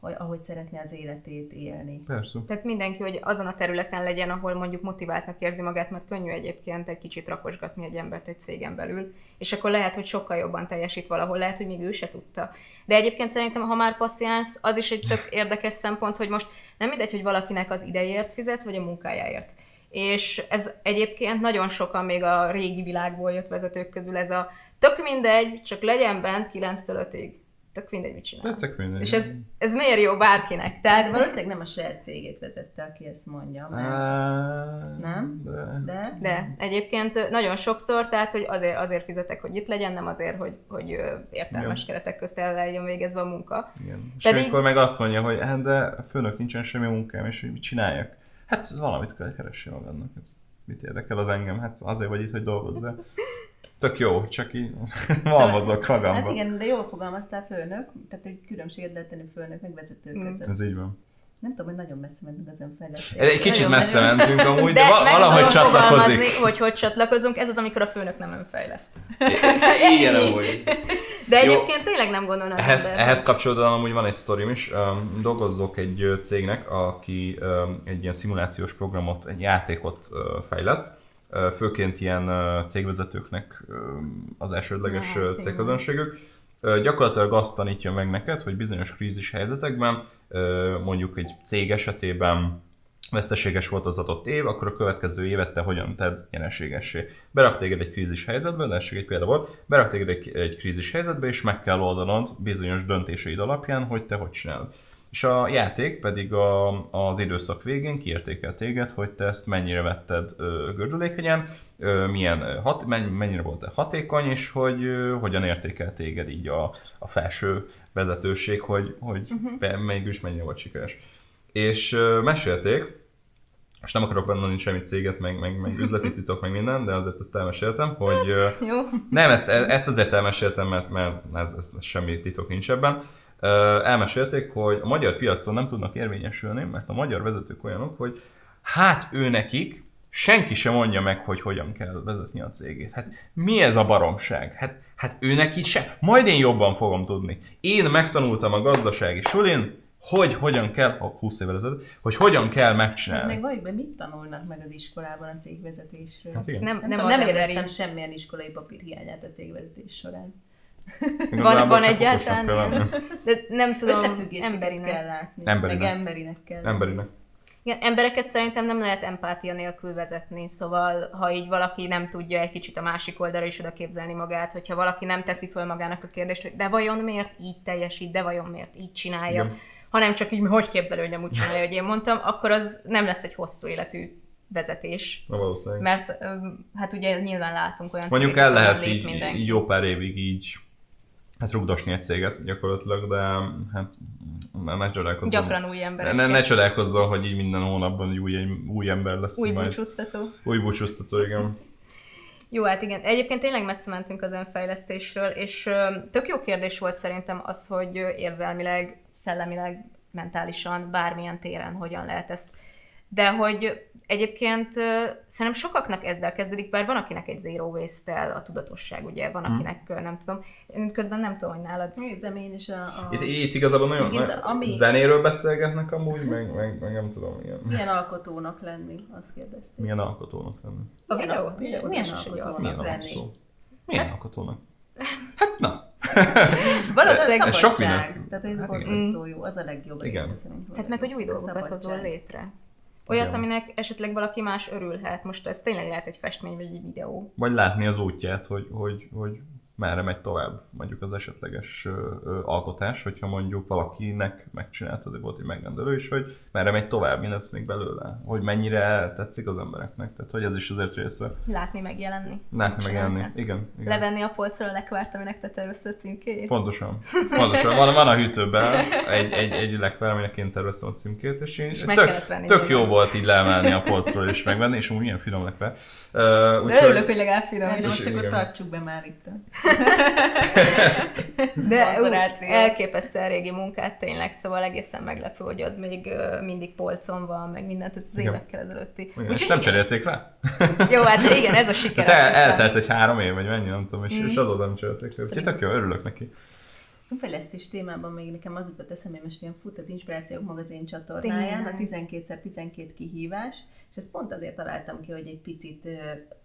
ahogy szeretne az életét élni. Persze. Tehát mindenki, hogy azon a területen legyen, ahol mondjuk motiváltnak érzi magát, mert könnyű egyébként egy kicsit rakosgatni egy embert egy cégen belül, és akkor lehet, hogy sokkal jobban teljesít valahol, lehet, hogy még ő se tudta. De egyébként szerintem, ha már passziánsz, az is egy tök érdekes szempont, hogy most nem mindegy, hogy valakinek az idejért fizetsz, vagy a munkájáért. És ez egyébként nagyon sokan még a régi világból jött vezetők közül ez a tök mindegy, csak legyen bent 9-től 5-ig tök mindegy, mit csinál. Tök mindegy. És ez, ez miért jó bárkinek? Tehát valószínűleg nem a saját cégét vezette, aki ezt mondja. Mert... Uh, nem? De. de? De. Egyébként nagyon sokszor, tehát hogy azért, azért fizetek, hogy itt legyen, nem azért, hogy, hogy értelmes Igen. keretek közt el legyen végezve a munka. Igen. És Pedig... akkor meg azt mondja, hogy hát de főnök nincsen semmi munkám, és hogy mit csináljak? Hát valamit kell keresni magadnak. Hát mit érdekel az engem? Hát azért vagy itt, hogy dolgozzál. Tök jó, csak így malmazok szóval, magamban. Hát igen, de jól fogalmaztál főnök, tehát hogy különbséget lehet tenni főnök meg vezető mm. között. Ez így van. Nem tudom, hogy nagyon messze mentünk az önfejlesztés. Egy kicsit nagyon messze mentünk amúgy, de, de valahogy csatlakozik. hogy hogy csatlakozunk, ez az, amikor a főnök nem önfejleszt. Igen, amúgy. De egyébként Jó. tényleg nem gondolom ehhez, ehhez kapcsolódóan amúgy van egy sztorim is. Um, dolgozok egy cégnek, aki um, egy ilyen szimulációs programot, egy játékot uh, fejleszt, főként ilyen cégvezetőknek az elsődleges ja, célközönségük. Gyakorlatilag azt tanítja meg neked, hogy bizonyos krízis helyzetekben, mondjuk egy cég esetében veszteséges volt az adott év, akkor a következő évet te hogyan tedd nyereségessé. Berak téged egy krízis helyzetbe, de egy példa volt, berak téged egy, egy krízis helyzetbe, és meg kell oldanod bizonyos döntéseid alapján, hogy te hogy csinálod. És a játék pedig a, az időszak végén kiértékel téged, hogy te ezt mennyire vetted ö, gördülékenyen, ö, milyen, hat, mennyire volt -e hatékony, és hogy ö, hogyan értékel téged így a, a felső vezetőség, hogy, hogy uh-huh. be, mégis mennyire volt sikeres. És ö, mesélték, és nem akarok benne semmi céget, meg, meg, meg üzleti titok, meg minden, de azért ezt elmeséltem, hogy... Jó. Nem, ezt, ezt azért elmeséltem, mert, mert ez, ez, semmi titok nincs ebben elmesélték, hogy a magyar piacon nem tudnak érvényesülni, mert a magyar vezetők olyanok, hogy hát ő nekik senki sem mondja meg, hogy hogyan kell vezetni a cégét. Hát mi ez a baromság? Hát, hát ő neki se. Majd én jobban fogom tudni. Én megtanultam a gazdasági sulin, hogy hogyan kell, a 20 évvel ezelőtt, hogy hogyan kell megcsinálni. Meg vagy, mit tanulnak meg az iskolában a cégvezetésről? Hát igen. Nem, nem, nem, nem éreztem semmilyen iskolai papírhiányát a cégvezetés során. Van, van egyáltalán ilyen? De nem tudom, emberinek kell látni. Emberinek. Meg emberinek kell. Emberinek. Igen, embereket szerintem nem lehet empátia nélkül vezetni, szóval ha így valaki nem tudja egy kicsit a másik oldalra is oda képzelni magát, hogyha valaki nem teszi föl magának a kérdést, hogy de vajon miért így teljesít, de vajon miért így csinálja, Igen. hanem csak így, hogy képzelő, hogy nem úgy csinálja, hogy én mondtam, akkor az nem lesz egy hosszú életű vezetés. Na valószínűleg. Mert hát ugye nyilván látunk olyan Mondjuk el lehet így mindenki. jó pár évig így hát rugdosni egy céget gyakorlatilag, de hát ne, ne csodálkozzon. Gyakran új ember. Ne, ne csodálkozzon, hogy így minden hónapban új, új ember lesz. Új búcsúztató. Új búcsúztató, igen. Jó, hát igen. Egyébként tényleg messze mentünk az önfejlesztésről, és tök jó kérdés volt szerintem az, hogy érzelmileg, szellemileg, mentálisan, bármilyen téren hogyan lehet ezt. De hogy Egyébként szerintem sokaknak ezzel kezdődik, bár van akinek egy zero waste a tudatosság, ugye, van hmm. akinek hmm. nem tudom, közben nem tudom, hogy nálad. Nézem én is a... a... Itt, itt igazából nagyon, Igen, ami... zenéről beszélgetnek amúgy, meg, meg, meg nem tudom, ilyen. Milyen alkotónak lenni, azt kérdezték. Milyen alkotónak lenni? A videó? videó milyen alkotónak milyen lenni? Alkotó? Milyen hát... alkotónak? Hát na. Valószínűleg sok minden. Tehát ez hát borzasztó jó, az a legjobb igen. része szerintem. Hát meg, hogy új dolgokat hozol létre. Olyat, Igen. aminek esetleg valaki más örülhet. Most ez tényleg lehet egy festmény vagy egy videó. Vagy látni az útját, hogy, hogy, hogy merre megy tovább mondjuk az esetleges ö, ö, alkotás, hogyha mondjuk valakinek megcsináltad, volt egy megrendelő is, hogy merre megy tovább, mi lesz még belőle, hogy mennyire tetszik az embereknek, tehát hogy ez is azért része. Látni megjelenni. Látni megjelenni, igen, igen. Levenni a polcról a lekvárt, aminek te tervezted a címkét. Pontosan. Pontosan. Van, van a hűtőben egy, egy, egy lekvár, aminek én terveztem a címkét, és, én, és tök, venni, tök jó volt így leemelni a polcról és megvenni, és úgy milyen finom lekvár. Uh, Örülök, hogy legalább finom. De most akkor tartsuk be már itt. De ú, elképesztő a régi munkát tényleg, szóval egészen meglepő, hogy az még uh, mindig polcon van, meg mindent, az igen. évekkel ezelőtti. Igen, és nem cserélték le? jó, hát igen, ez a siker. Tehát el, eltelt egy három év, vagy mennyi, nem tudom, és, mm. és azóta nem cserélték le. Úgyhogy tök jó, örülök neki. Fejlesztés témában még nekem az jutott eszembe, most ilyen fut az Inspirációk magazin csatornáján, a 12x12 kihívás, ezt pont azért találtam ki, hogy egy picit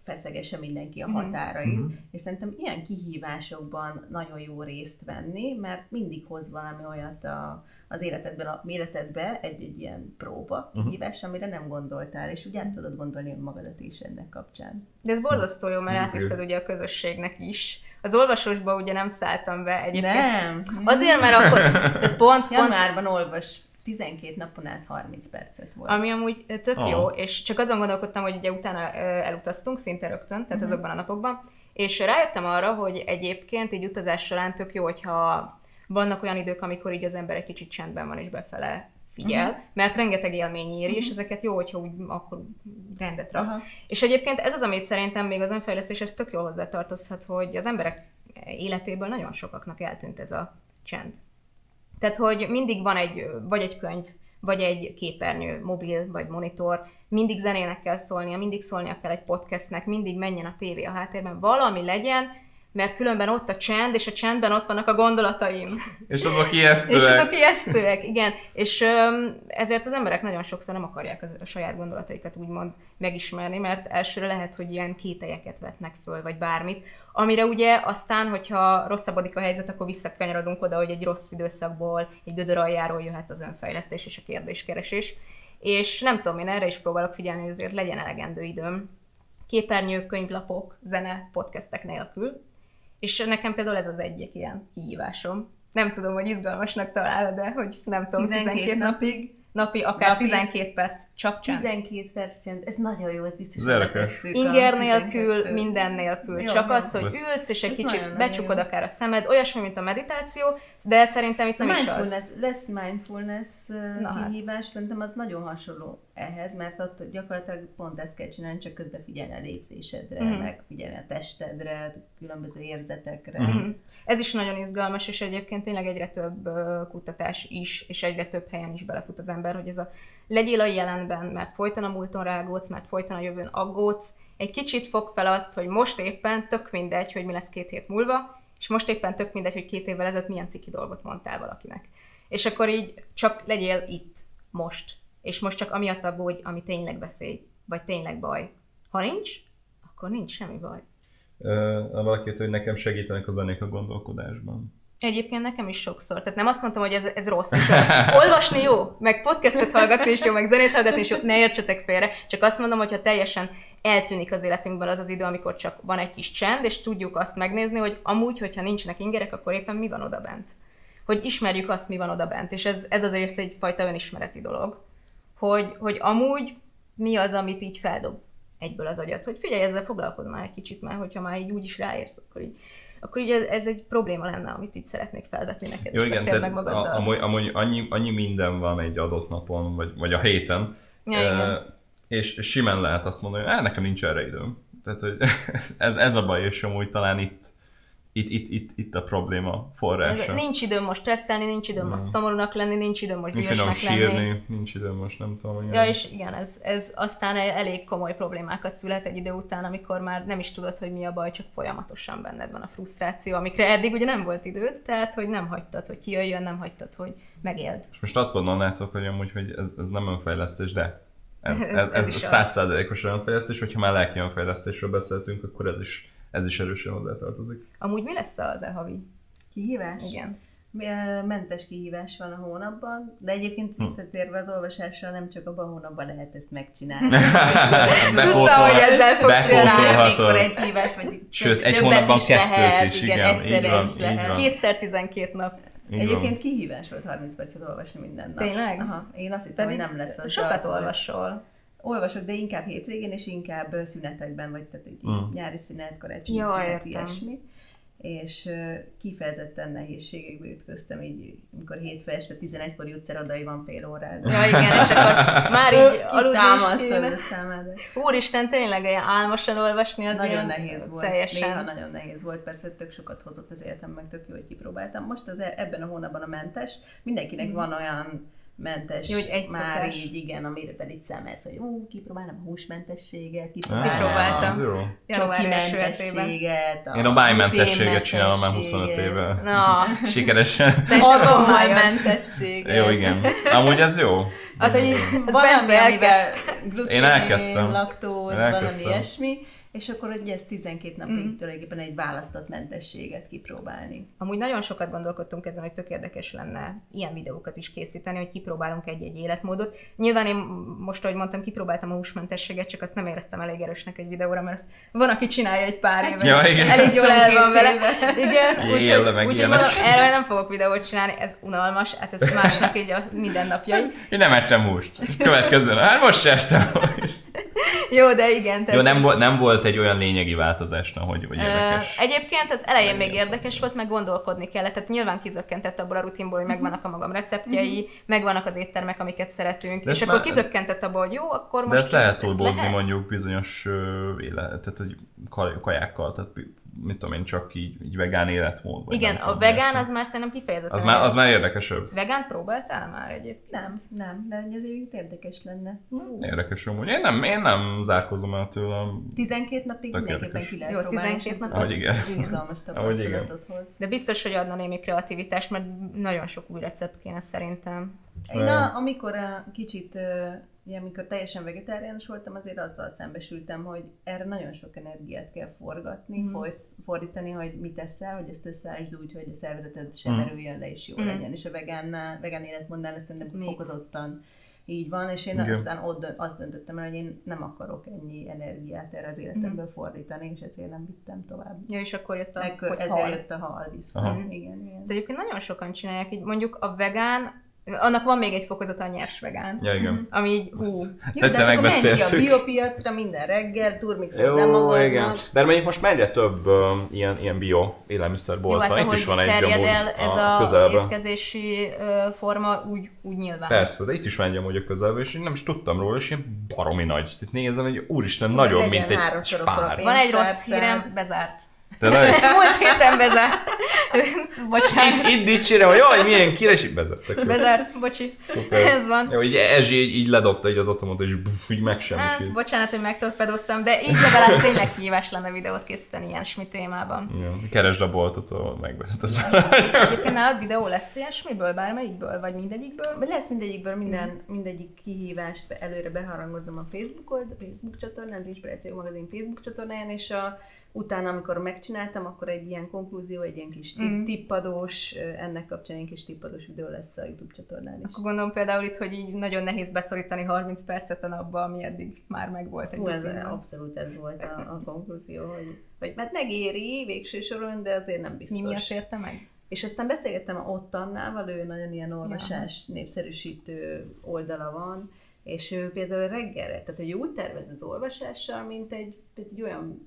feszegesse mindenki a mhm. határait, mm-hmm. és szerintem ilyen kihívásokban nagyon jó részt venni, mert mindig hoz valami olyat a, az életedben, a életedbe egy-egy ilyen próba, uh-huh. kihívás, amire nem gondoltál, és úgy át tudod gondolni magadat is ennek kapcsán. De ez borzasztó jó, mert átviszed ugye a közösségnek is. Az olvasósba ugye nem szálltam be egyébként. Nem. Azért, mert akkor tehát pont, Januárban pont... olvas 12 napon át 30 percet volt. Ami amúgy tök oh. jó, és csak azon gondolkodtam, hogy ugye utána elutaztunk szinte rögtön, tehát uh-huh. azokban a napokban, és rájöttem arra, hogy egyébként így utazás során tök jó, hogyha vannak olyan idők, amikor így az ember egy kicsit csendben van és befele figyel, uh-huh. mert rengeteg élmény éri, uh-huh. és mhm. ezeket jó, hogyha úgy akkor rendet rak. Uh-huh. És egyébként ez az, amit szerintem még az önfejlesztés, ez tök jól hozzátartozhat, hogy az emberek életéből nagyon sokaknak eltűnt ez a csend. Tehát, hogy mindig van egy, vagy egy könyv, vagy egy képernyő, mobil, vagy monitor, mindig zenének kell szólnia, mindig szólnia kell egy podcastnek, mindig menjen a tévé a háttérben, valami legyen, mert különben ott a csend, és a csendben ott vannak a gondolataim. És azok ijesztőek. és azok ijesztőek, igen. És öm, ezért az emberek nagyon sokszor nem akarják a, a saját gondolataikat úgymond megismerni, mert elsőre lehet, hogy ilyen kételyeket vetnek föl, vagy bármit, amire ugye aztán, hogyha rosszabbodik a helyzet, akkor visszakanyarodunk oda, hogy egy rossz időszakból, egy gödör aljáról jöhet az önfejlesztés és a kérdéskeresés. És nem tudom, én erre is próbálok figyelni, hogy azért legyen elegendő időm képernyők, könyvlapok, zene, podcastek nélkül, és nekem például ez az egyik ilyen kihívásom. Nem tudom, hogy izgalmasnak találod, de hogy nem tudom, 12, 12 napig napi akár napi, 12 perc, csak csend. 12 perc csend, ez nagyon jó, ez biztos, hogy Inger nélkül, minden nélkül. Jó, csak jó. az, hogy ülsz, és egy ez kicsit becsukod akár a szemed, olyasmi, mint a meditáció, de szerintem itt nem is az. Lesz mindfulness Na, hát. kihívás, hát. szerintem az nagyon hasonló ehhez, mert ott gyakorlatilag pont ezt kell csinálni, csak közben figyelni a légzésedre, mm. meg figyelni a testedre, különböző érzetekre. Mm. Ez is nagyon izgalmas, és egyébként tényleg egyre több kutatás is, és egyre több helyen is belefut az ember, hogy ez a legyél a jelenben, mert folyton a múlton rágódsz, mert folyton a jövőn aggódsz, egy kicsit fog fel azt, hogy most éppen tök mindegy, hogy mi lesz két hét múlva, és most éppen tök mindegy, hogy két évvel ezelőtt milyen ciki dolgot mondtál valakinek. És akkor így csak legyél itt, most. És most csak amiatt aggódj, ami tényleg veszély, vagy tényleg baj. Ha nincs, akkor nincs semmi baj. Uh, valaki hogy nekem segítenek az a gondolkodásban. Egyébként nekem is sokszor. Tehát nem azt mondtam, hogy ez, ez rossz. Olvasni jó, meg podcastet hallgatni is jó, meg zenét hallgatni is jó, ne értsetek félre. Csak azt mondom, hogyha teljesen eltűnik az életünkből az az idő, amikor csak van egy kis csend, és tudjuk azt megnézni, hogy amúgy, hogyha nincsenek ingerek, akkor éppen mi van oda bent. Hogy ismerjük azt, mi van oda bent. És ez, ez azért egyfajta önismereti dolog. Hogy, hogy amúgy mi az, amit így feldob egyből az agyat. Hogy figyelj, ezzel foglalkozz már egy kicsit, mert hogyha már így úgy is ráérsz, akkor így akkor így ez egy probléma lenne, amit itt szeretnék felvetni neked, Jó, és igen, meg magaddal. Amúgy, amúgy annyi, annyi minden van egy adott napon, vagy, vagy a héten, ja, e, és, és simán lehet azt mondani, hogy nekem nincs erre időm. Tehát, hogy ez, ez a baj, és amúgy talán itt itt, itt, itt, itt a probléma forrása. Ez, nincs időm most stresszelni, nincs időm most szomorúnak lenni, nincs időm most dühösnek sírni, lenni. Nincs időm most nem tudom. Igen. Ja, és igen, ez, ez aztán elég komoly problémákat szület egy idő után, amikor már nem is tudod, hogy mi a baj, csak folyamatosan benned van a frusztráció, amikre eddig ugye nem volt időd, tehát hogy nem hagytad, hogy kijöjjön, nem hagytad, hogy megéld. És most azt gondolnátok, hogy amúgy, hogy ez, ez nem önfejlesztés, de ez, ez, ez, ez százszázalékos önfejlesztés, hogyha már lelki önfejlesztésről beszéltünk, akkor ez is ez is erősen hozzátartozik. Amúgy mi lesz az e havi? Kihívás? Igen. Mentes kihívás van a hónapban, de egyébként hm. visszatérve az olvasásra nem csak abban a hónapban lehet ezt megcsinálni. Tudtam, hogy ezzel fogsz jönni. Egy kihívás, vagy Sőt, egy hónapban kettőt lehet, is, igen. igen egyszer is lehet. Kétszer 12 nap. Így Egyébként van. kihívás volt 30 percet olvasni minden nap. Tényleg? Aha. Én azt hittem, hogy nem lesz az. Sokat olvasol olvasok, de inkább hétvégén, és inkább szünetekben, vagy tehát egy mm. nyári szünet, karácsonyi ja, szünet, értem. ilyesmi. És kifejezetten nehézségekbe ütköztem, így, amikor hétfő este 11-kor jutsz el, oda, van fél órád. Ja, igen, és akkor már így aludni is kéne. Úristen, tényleg ilyen álmosan olvasni az Nagyon nehéz volt. Teljesen. Néha nagyon nehéz volt, persze tök sokat hozott az életem, meg tök jó, hogy kipróbáltam. Most az, e- ebben a hónapban a mentes, mindenkinek mm. van olyan mentes, Jó, hogy egy már szokás. így, igen, amire pedig szemelsz, hogy ú, kipróbálom a húsmentességet, Kipróbáltam. Ez jó. Január első hetében. mentességet, Én a májmentességet csinálom már 25 éve. Na, Sikeresen. Arommájmentességet. Jó, igen. Amúgy ez jó. Az, hogy az valami, amivel glutén, Én elkezdtem. laktóz, valami ilyesmi, és akkor hogy ez 12 napig Mhm. tulajdonképpen egy választott mentességet kipróbálni. Amúgy nagyon sokat gondolkodtunk ezen, hogy tök érdekes lenne ilyen videókat is készíteni, hogy kipróbálunk egy-egy életmódot. Nyilván én most, ahogy mondtam, kipróbáltam a húsmentességet, csak azt nem éreztem elég erősnek egy videóra, mert azt van, aki csinálja egy pár éve. Ja, igen. Elég jól el van 22 vele. Igen, úgyhogy úgy, mondom, erről nem fogok videót csinálni, ez unalmas, hát ez másnak így a mindennapjai. Én nem ettem húst. Következő. Hát most se ettem húst. Jó, de igen. Jó, nem, volt, nem volt egy olyan lényegi változás, na, hogy, hogy érdekes. Ö, Egyébként az elején még érdekes volt, meg gondolkodni kellett. Tehát nyilván kizökkentett abból a rutinból, hogy megvannak a magam receptjei, megvannak az éttermek, amiket szeretünk, De és akkor már- kizökkentett abból, hogy jó, akkor most De ezt lehet lehet. mondjuk bizonyos ö, élet, tehát hogy kaj- kajákkal, tehát mit tudom én, csak így, így vegán életmód. Vagy Igen, a vegán az már szerintem kifejezetten. az már, az már érdekesebb. Vegán próbáltál már egyébként? Nem, nem, de egyébként érdekes lenne. Érdekes amúgy. Én nem, én nem zárkozom el tőlem. 12 napig mindenképpen ki lehet Jó, próbálni, 12 és nap Ahogy igen. izgalmas Ahogy igen. tapasztalatot hoz. De biztos, hogy adna némi kreativitást, mert nagyon sok új recept kéne szerintem. Én a, amikor a kicsit, ugye, amikor teljesen vegetáriánus voltam, azért azzal szembesültem, hogy erre nagyon sok energiát kell forgatni, mm. folyt, fordítani, hogy mit eszel, hogy ezt összeállítsd úgy, hogy a szervezeted sem Mhm. merüljön le és jó Mhm. legyen. És a vegán, vegán életmódnál ez szerintem még- fokozottan így van, és én Igen. aztán ott dö- azt döntöttem el, hogy én nem akarok ennyi energiát erre az életemből fordítani, és ezért nem vittem tovább. Ja, és akkor jött a Meg, hogy ezért hal. jött a hal vissza. Aha. Igen, igen. De egyébként nagyon sokan csinálják, így mondjuk a vegán, annak van még egy fokozata a nyers vegán. Ja, igen. Ami így, hú, Ezt Jó, de ki a megbeszéltük. biopiacra minden reggel, turmixod le magadnak. igen. De mondjuk most egyre több uh, ilyen, ilyen bio élelmiszerbolt hát van. Itt is van egy amúgy el ez a, közelben. étkezési ö, forma, úgy, úgy nyilván. Persze, de itt is van egy amúgy a közelben, és én nem is tudtam róla, és ilyen baromi nagy. Tehát nézem, hogy úristen, nagyobb, mint egy spár. Van egy rossz hírem, bezárt. Nagy, Múlt héten bezárt. Bocsánat. itt, itt dicsérem, hogy jaj, milyen kires, így vezettek. Bezárt, bocsi. Szuper. Ez van. Jó, így Ezsi így, így ledobta így az atomot, és buff, így Hát, megsemmisít. bocsánat, hogy megtorpedoztam, de így legalább tényleg kihívás lenne videót készíteni ilyesmi témában. Ja, keresd a boltot, ahol megvehet az. Egyébként nálad videó lesz ilyesmiből, bármelyikből, vagy mindegyikből? De lesz mindegyikből minden, mindegyik kihívást előre beharangozom a Facebook old, a Facebook csatornán, az Inspiráció Magazin Facebook csatornáján, és a, utána, amikor megcsináltam, akkor egy ilyen konklúzió, egy ilyen kis tip, Mhm. tippadós, ennek kapcsán egy kis tippadós videó lesz a YouTube csatornán is. Akkor gondolom például itt, hogy így nagyon nehéz beszorítani 30 percet a napba, ami eddig már megvolt egy Hú, ez abszolút ez volt a, a konklúzió, hogy, hogy mert megéri végső soron, de azért nem biztos. Mi miatt érte meg? És aztán beszélgettem a Ottannával, ő nagyon ilyen olvasás népszerűsítő oldala van, és ő például reggelre, tehát hogy ő úgy tervez az olvasással, mint egy, mint egy olyan,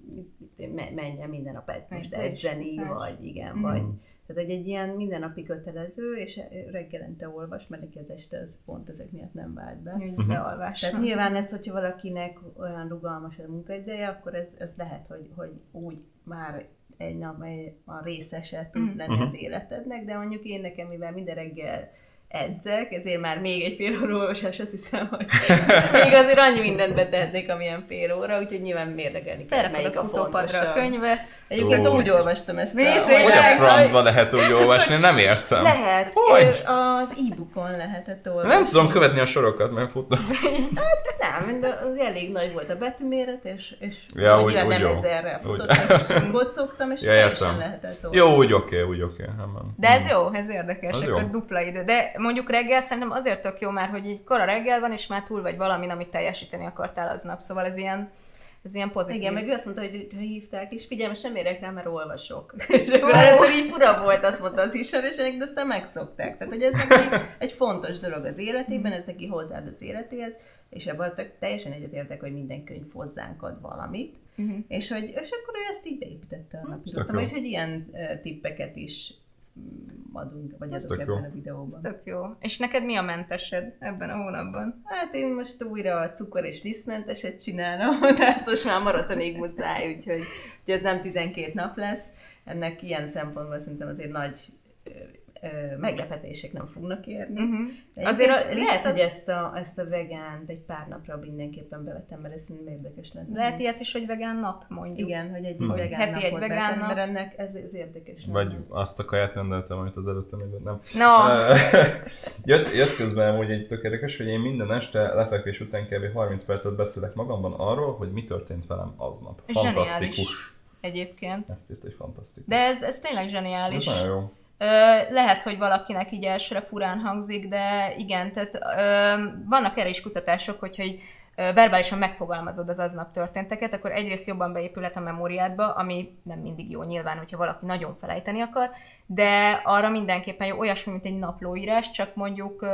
menjen minden nap egy, most edzeni, vagy igen, Mhm. vagy tehát, hogy egy ilyen mindennapi kötelező, és reggelente olvas, mert neki az este az pont ezek miatt nem vált be. Bealvás. Tehát nyilván ez, hogyha valakinek olyan rugalmas a munkaideje, akkor ez, ez lehet, hogy, hogy úgy már egy nap a részese tud Mhm. lenni az életednek, de mondjuk én nekem, mivel minden reggel edzek, ezért már még egy fél óra olvasás, azt hiszem, hogy még azért annyi mindent betehetnék, amilyen fél óra, úgyhogy nyilván mérlegelni kell, Felrakod melyik a a futópadra a könyvet. Egyébként Ó. úgy olvastam ezt Mi? a... Hogy a francba lehet úgy olvasni, nem értem. Lehet, Hogy? Az e-bookon lehetett olvasni. Nem tudom követni a sorokat, mert futom. Nem, de az elég nagy volt a betűméret, és, és Ja, úgy- nem jó. ezerrel Úgy. futottam, kocogtam, és Ja, teljesen lehetett olvasni. Jó, úgy oké, úgy oké. van. De ez jó, ez érdekes, akkor dupla idő. De mondjuk reggel szerintem azért tök jó már, hogy így kora reggel van, és már túl vagy valamin, amit teljesíteni akartál aznap. Szóval ez ilyen, ez ilyen pozitív. Igen, meg ő azt mondta, hogy hívták, és figyelj, sem érek rá, mert olvasok. És akkor először így fura volt, azt mondta az ismerőség, de aztán megszokták. Tehát, hogy ez neki egy fontos dolog az életében, ez neki hozzáad az életéhez, és ebből tök, teljesen egyetértek, hogy minden könyv hozzánk ad valamit. Mhm. És, hogy, és akkor ő ezt így beépítette a napi tök rutinba, jó. és hogy ilyen tippeket is adunk, vagy Ez adok tök jó. ebben a videóban. Ez tök jó. És neked mi a mentesed ebben a hónapban? Hát én most újra a cukor és lisztmenteset csinálom, de ezt most már maratonig muszáj, úgyhogy, úgyhogy ez nem 12 nap lesz. Ennek ilyen szempontból szerintem azért nagy ö, meglepetések nem fognak érni. Uh-huh. Azért a lehet, az... hogy ezt a, ezt a vegánt egy pár napra mindenképpen bevetem, mert ez nem érdekes lenne. Lehet ilyet is, hogy vegán nap mondjuk. Igen, hogy egy hmm. vegán Heti napot egy vegán nap. mert ennek ez, ez érdekes lenne. Vagy azt a kaját rendeltem, amit az előtte még nem. No. jött, jött közben hogy egy tök érdekes, hogy én minden este lefekvés után kb. 30 percet beszélek magamban arról, hogy mi történt velem aznap. Fantasztikus. Egyébként. Ezt írt egy fantasztikus. De ez, ez tényleg zseniális. Ez nagyon jó. Lehet, hogy valakinek így elsőre furán hangzik, de igen, tehát vannak erre is kutatások, hogy, hogy verbálisan megfogalmazod az aznap történteket, akkor egyrészt jobban beépülhet a memóriádba, ami nem mindig jó nyilván, hogyha valaki nagyon felejteni akar, de arra mindenképpen jó olyasmi, mint egy naplóírás, csak mondjuk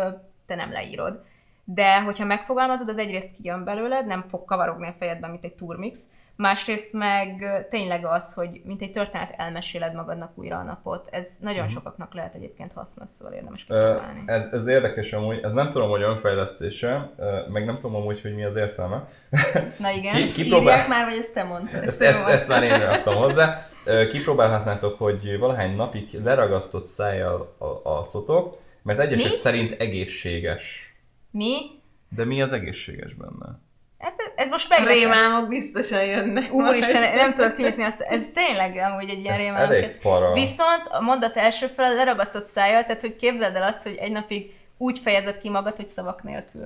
te nem leírod. De hogyha megfogalmazod, az egyrészt kijön belőled, nem fog kavarogni a fejedben, mint egy turmix, Másrészt meg tényleg az, hogy mint egy történet elmeséled magadnak újra a napot. Ez nagyon uh-huh. sokaknak lehet egyébként hasznos, szóval érdemes kipróbálni. Ez, ez érdekes amúgy, ez nem tudom, hogy önfejlesztése, meg nem tudom amúgy, hogy mi az értelme. Na igen, Ki, ezt kipróbál... már, vagy ezt te mondtad? Ezt, ezt, ezt már én raktam hozzá. Kipróbálhatnátok, hogy valahány napig leragasztott szájjal alszotok, mert egyesek mi? szerint egészséges. Mi? De mi az egészséges benne? Hát ez most meg. Rémálmok biztosan jönnek. Úristen, nem tudok kinyitni azt. Ez tényleg amúgy egy ilyen rémálom. Viszont a mondat első fel leragasztott szájjal, tehát hogy képzeld el azt, hogy egy napig úgy fejezed ki magad, hogy szavak nélkül.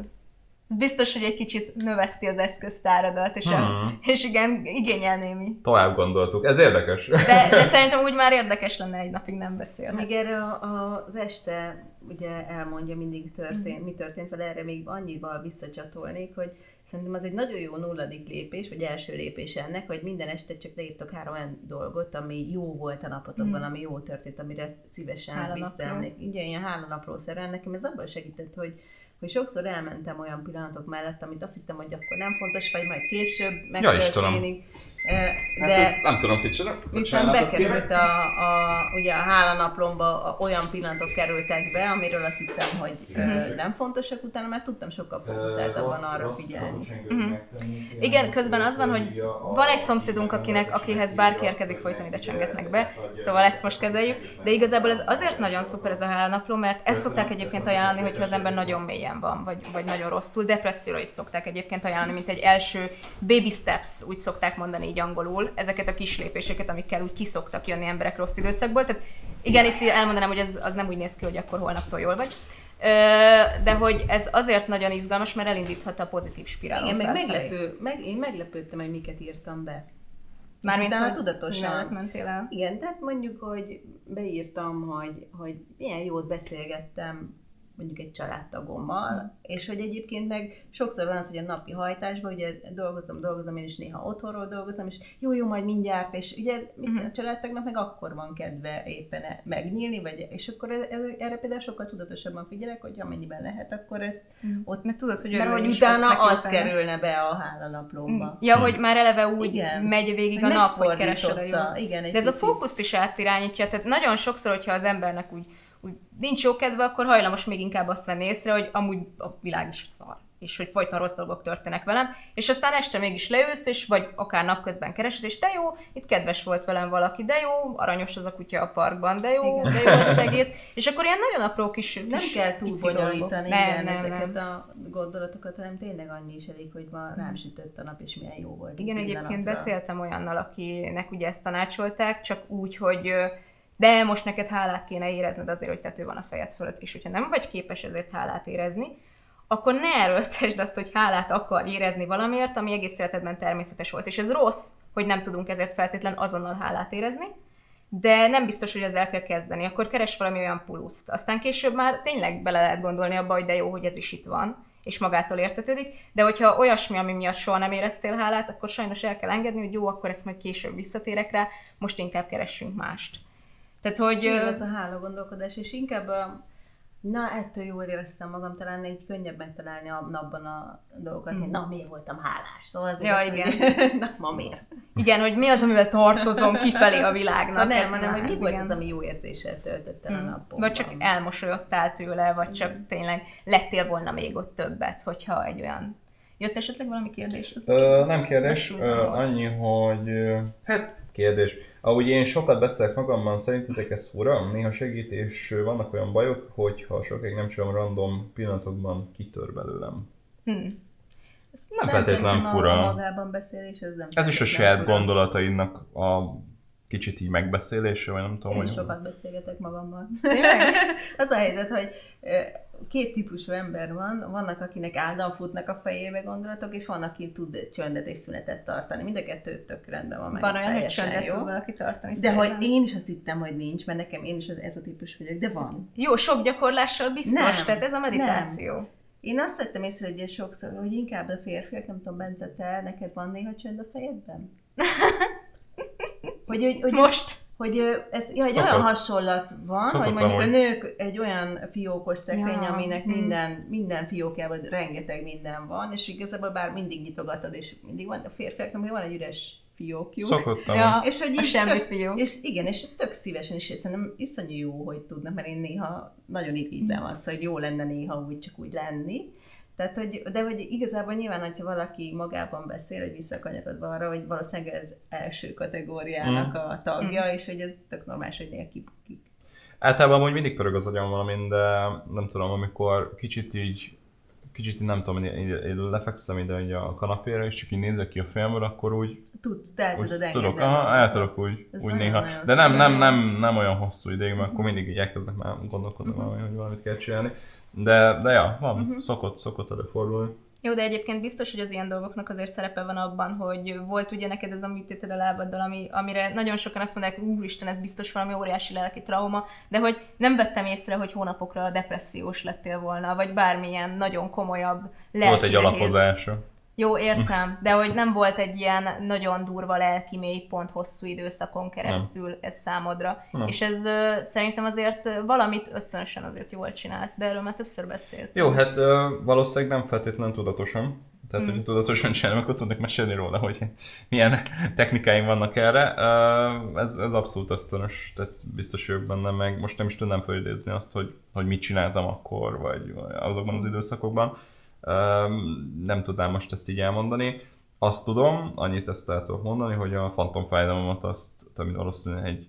Ez biztos, hogy egy kicsit növeszti az eszköztáradat, és, hmm. a, és igen, igényel némi. Tovább gondoltuk, ez érdekes. De, de szerintem úgy már érdekes lenne egy napig nem beszélni. Még erre a, a, az este ugye elmondja mindig történt, mi történt vele, erre még annyival visszacsatolnék, hogy Szerintem az egy nagyon jó nulladik lépés, vagy első lépés ennek, hogy minden este csak leírtok három olyan dolgot, ami jó volt a napotokban, mm. ami jó történt, amire szívesen visszaemlék. Ugye ilyen hálanapról szerel, nekem ez abban segített, hogy hogy sokszor elmentem olyan pillanatok mellett, amit azt hittem, hogy akkor nem fontos, vagy majd később megtörténik. Ja, de hát ez nem tudom, kicsit. Viszont bekerült a, a, ugye a hálanaplomba olyan pillanatok kerültek be, amiről azt hittem, hogy uh-huh. nem fontosak utána, mert tudtam sokkal fókuszáltabban arra figyelni. Uh-huh. Igen, közben az van, hogy van egy szomszédunk, akinek, akihez bárki érkezik, folyton ide csöngetnek be, szóval ezt most kezeljük, de igazából ez azért nagyon szuper ez a hálanapló, mert ezt szokták egyébként ajánlani, hogyha az ember nagyon mélyen van, vagy, vagy nagyon rosszul, depresszióra is szokták egyébként ajánlani, mint egy első baby steps, úgy szokták mondani így angolul, ezeket a kis lépéseket, amikkel úgy kiszoktak jönni emberek rossz időszakból. Tehát igen, itt elmondanám, hogy az, az nem úgy néz ki, hogy akkor holnaptól jól vagy. De hogy ez azért nagyon izgalmas, mert elindíthat a pozitív spirálon Igen, meg meglepő, meg, én meglepődtem, hogy miket írtam be. Mármint, hogy tudatosan. mentél el. Igen, tehát mondjuk, hogy beírtam, hogy, hogy milyen jót beszélgettem mondjuk egy családtagommal, és hogy egyébként meg sokszor van az, hogy a napi hajtásban, ugye dolgozom, dolgozom, én is néha otthonról dolgozom, és jó, jó, majd mindjárt, és ugye uh-huh. a családtagnak meg akkor van kedve éppen e- megnyílni, vagy, és akkor erre például sokkal tudatosabban figyelek, hogy amennyiben lehet, akkor ezt uh-huh. ott, mert tudod, hogy mert hogy utána az kerülne be a hálanaplóba. Uh-huh. Ja, hogy már eleve úgy Igen. megy végig a nap, hogy keresed a jó. Igen, De ez picit. a fókuszt is átirányítja, tehát nagyon sokszor, hogyha az embernek úgy nincs jó kedve, akkor hajlamos még inkább azt venni észre, hogy amúgy a világ is szar és hogy folyton rossz dolgok történnek velem, és aztán este mégis leülsz, és vagy akár napközben keresed, és de jó, itt kedves volt velem valaki, de jó, aranyos az a kutya a parkban, de jó, igen. de jó az, az egész, és akkor ilyen nagyon apró kis Nem kis kell túl bonyolítani nem, nem, ezeket nem. a gondolatokat, hanem tényleg annyi is elég, hogy ma rám sütött a nap, és milyen jó volt. Igen, egyébként beszéltem olyannal, akinek ugye ezt tanácsolták, csak úgy, hogy de most neked hálát kéne érezned azért, hogy tető van a fejed fölött, és hogyha nem vagy képes ezért hálát érezni, akkor ne erőltesd azt, hogy hálát akar érezni valamiért, ami egész életedben természetes volt. És ez rossz, hogy nem tudunk ezért feltétlen azonnal hálát érezni, de nem biztos, hogy ezzel kell kezdeni. Akkor keres valami olyan puluszt. Aztán később már tényleg bele lehet gondolni abba, hogy de jó, hogy ez is itt van, és magától értetődik. De hogyha olyasmi, ami miatt soha nem éreztél hálát, akkor sajnos el kell engedni, hogy jó, akkor ezt majd később visszatérek rá, most inkább keressünk mást. Tehát, hogy... Jó, ez a hála gondolkodás, és inkább a, na, ettől jól éreztem magam, talán egy könnyebb megtalálni a napban a dolgokat, mm. na, miért voltam hálás? Szóval azért ja, azt, igen. Hogy, na, ma miért? Igen, hogy mi az, amivel tartozom kifelé a világnak. Szóval nem, hanem, hogy mi volt igen. az, ami jó érzéssel töltött el mm. a napot. Vagy csak elmosolyodtál tőle, vagy csak mm. tényleg lettél volna még ott többet, hogyha egy olyan Jött esetleg valami kérdés? Ö, nem kérdés, ö, annyi, hogy hát kérdés. Ahogy én sokat beszélek magamban, szerintetek ez fura? Néha segít, és vannak olyan bajok, hogyha sokáig nem csinálom random pillanatokban kitör belőlem. Hmm. Ez nem feltétlenül fura. A magában beszélés, ez nem Ez is a saját gondolatainak a kicsit így megbeszélése, vagy nem tudom. Én hogy sokat beszélgetek magammal. az a helyzet, hogy két típusú ember van, vannak, akinek áldan futnak a fejébe gondolatok, és van, aki tud csöndet és szünetet tartani. Mind a kettő tök rendben van. Van olyan, hogy csöndet jó. tud valaki tartani. De hogy én is azt hittem, hogy nincs, mert nekem én is ez a típus vagyok, de van. Jó, sok gyakorlással biztos, nem, tehát ez a meditáció. Nem. Én azt vettem észre, hogy sokszor, hogy inkább a férfiak, nem tudom, Bence, te, neked van néha csönd a fejedben? hogy, hogy, hogy, Most? Hogy ez ja, egy olyan hasonlat van, hogy mondjuk hogy... a nők egy olyan fiókos szekrény, ja. aminek hmm. minden, minden fiókjában rengeteg minden van, és igazából bár mindig nyitogatod, és mindig van, a férfiaknak van egy üres fiókjuk. Szokottam. Ja, és hogy így semmi tök, fiók. És igen, és tök szívesen is, és szerintem iszonyú jó, hogy tudnak, mert én néha nagyon irigylem azt, hogy jó lenne néha úgy csak úgy lenni. Tehát, hogy, de hogy igazából nyilván, hogyha valaki magában beszél, hogy visszakanyarodva arra, hogy valószínűleg ez első kategóriának mm. a tagja, mm. és hogy ez tök normális, hogy néha kibukik. Általában hogy mindig pörög az agyam valamin, de nem tudom, amikor kicsit így kicsit nem tudom, én, én lefekszem ide így a kanapéra, és csak így nézek ki a filmről, akkor úgy... Tudsz, te el tudod engedni. Tudok, aha, el tudok úgy, úgy néha. De nem, nem, nem, nem olyan hosszú ideig, mert akkor mindig így elkezdek már gondolkodni, uh-huh. hogy valamit kell csinálni. De, de ja, van, uh-huh. szokott, szokott előfordulni. Jó, de egyébként biztos, hogy az ilyen dolgoknak azért szerepe van abban, hogy volt ugye neked ez a műtéted a lábaddal, ami, amire nagyon sokan azt mondják, úristen, ez biztos valami óriási lelki trauma, de hogy nem vettem észre, hogy hónapokra depressziós lettél volna, vagy bármilyen nagyon komolyabb lelki Volt egy alapozása. Jó, értem, de hogy nem volt egy ilyen nagyon durva lelki mélypont hosszú időszakon keresztül nem. ez számodra. Nem. És ez szerintem azért valamit ösztönösen azért jól csinálsz, de erről már többször beszélt. Jó, hát valószínűleg nem feltétlenül tudatosan. Tehát, hmm. hogyha tudatosan csinálom, akkor tudnék mesélni róla, hogy milyen technikáim vannak erre. Ez, ez abszolút ösztönös, tehát biztos vagyok benne, meg most nem is tudnám felidézni azt, hogy, hogy mit csináltam akkor, vagy azokban az időszakokban nem tudnám most ezt így elmondani. Azt tudom, annyit ezt el tudok mondani, hogy a fantomfájdalmamat azt, ami valószínűleg egy,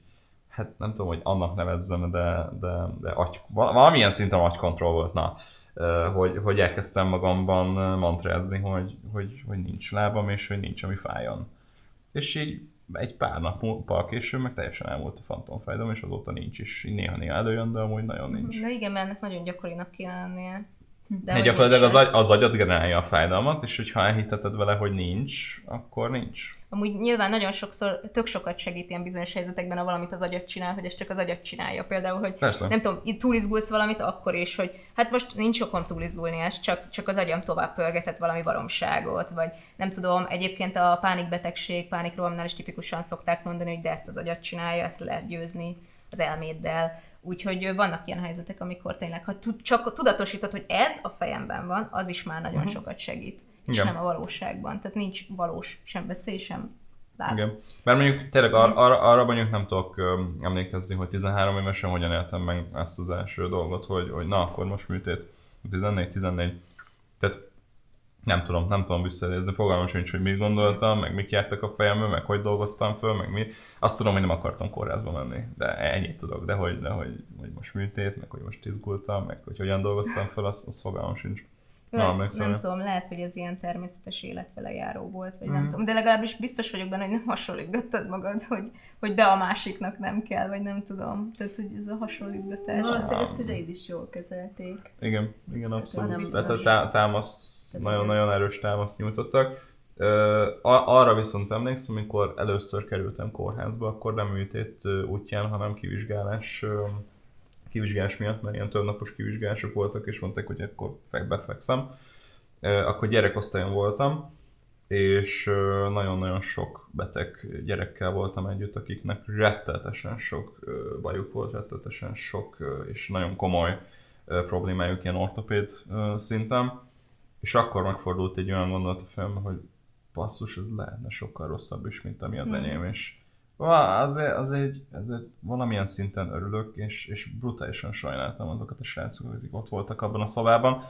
hát nem tudom, hogy annak nevezzem, de, de, de agy, valamilyen szinten agykontroll volt, na, hogy, hogy elkezdtem magamban mantrázni, hogy, hogy, hogy nincs lábam, és hogy nincs, ami fájjon. És így egy pár nappal később meg teljesen elmúlt a fantomfájdalom, és azóta nincs is. Néha-néha előjön, de amúgy nagyon nincs. De igen, mert ennek nagyon gyakorinak kéne lennie. De Mert gyakorlatilag az, agy, az agyad generálja a fájdalmat, és hogyha elhiteted vele, hogy nincs, akkor nincs. Amúgy nyilván nagyon sokszor, tök sokat segít ilyen bizonyos helyzetekben, ha valamit az agyat csinál, hogy ez csak az agyat csinálja. Például, hogy Persze. nem tudom, túlizgulsz valamit, akkor is, hogy hát most nincs okom túlizgulni, ez csak, csak az agyam tovább pörgetett valami baromságot, vagy nem tudom, egyébként a pánikbetegség, pánikrohamnál is tipikusan szokták mondani, hogy de ezt az agyat csinálja, ezt lehet győzni az elméddel Úgyhogy vannak ilyen helyzetek, amikor tényleg, ha csak tudatosítod, hogy ez a fejemben van, az is már nagyon uh-huh. sokat segít. És Igen. nem a valóságban. Tehát nincs valós sem beszél, sem láb. Igen. Mert mondjuk tényleg ar- ar- arra mondjuk nem tudok um, emlékezni, hogy 13 évesen hogyan éltem meg ezt az első dolgot, hogy, hogy na, akkor most műtét. 14-14. Tehát nem tudom, nem tudom visszanézni, fogalmam sincs, hogy mit gondoltam, meg mik jártak a fejembe, meg hogy dolgoztam föl, meg mi. Azt tudom, hogy nem akartam kórházba menni, de ennyit tudok, de hogy, de hogy, hogy most műtét, meg hogy most izgultam, meg hogy hogyan dolgoztam föl, azt, azt fogalmam sincs. Na, nem tudom, lehet, hogy ez ilyen természetes életvele járó volt, vagy mm. nem tudom. De legalábbis biztos vagyok benne, hogy nem hasonlítottad magad, hogy, hogy de a másiknak nem kell, vagy nem tudom. Tehát, hogy ez a hasonlítgatás. Valószínűleg a szüleid is jól kezelték. Igen, igen, abszolút. Tehát a támasz, nagyon-nagyon erős támaszt nyújtottak. arra viszont emlékszem, amikor először kerültem kórházba, akkor nem műtét útján, hanem kivizsgálás kivizsgálás miatt, mert ilyen többnapos kivizsgálások voltak, és mondták, hogy akkor befekszem. Akkor gyerekosztályon voltam, és nagyon-nagyon sok beteg gyerekkel voltam együtt, akiknek rettetesen sok bajuk volt, rettetesen sok és nagyon komoly problémájuk ilyen ortopéd szinten. És akkor megfordult egy olyan gondolat a fejembe, hogy basszus, ez lehetne sokkal rosszabb is, mint ami az mm. enyém, és azért, azért, azért valamilyen szinten örülök, és, és brutálisan sajnáltam azokat a srácokat, akik ott voltak abban a szobában.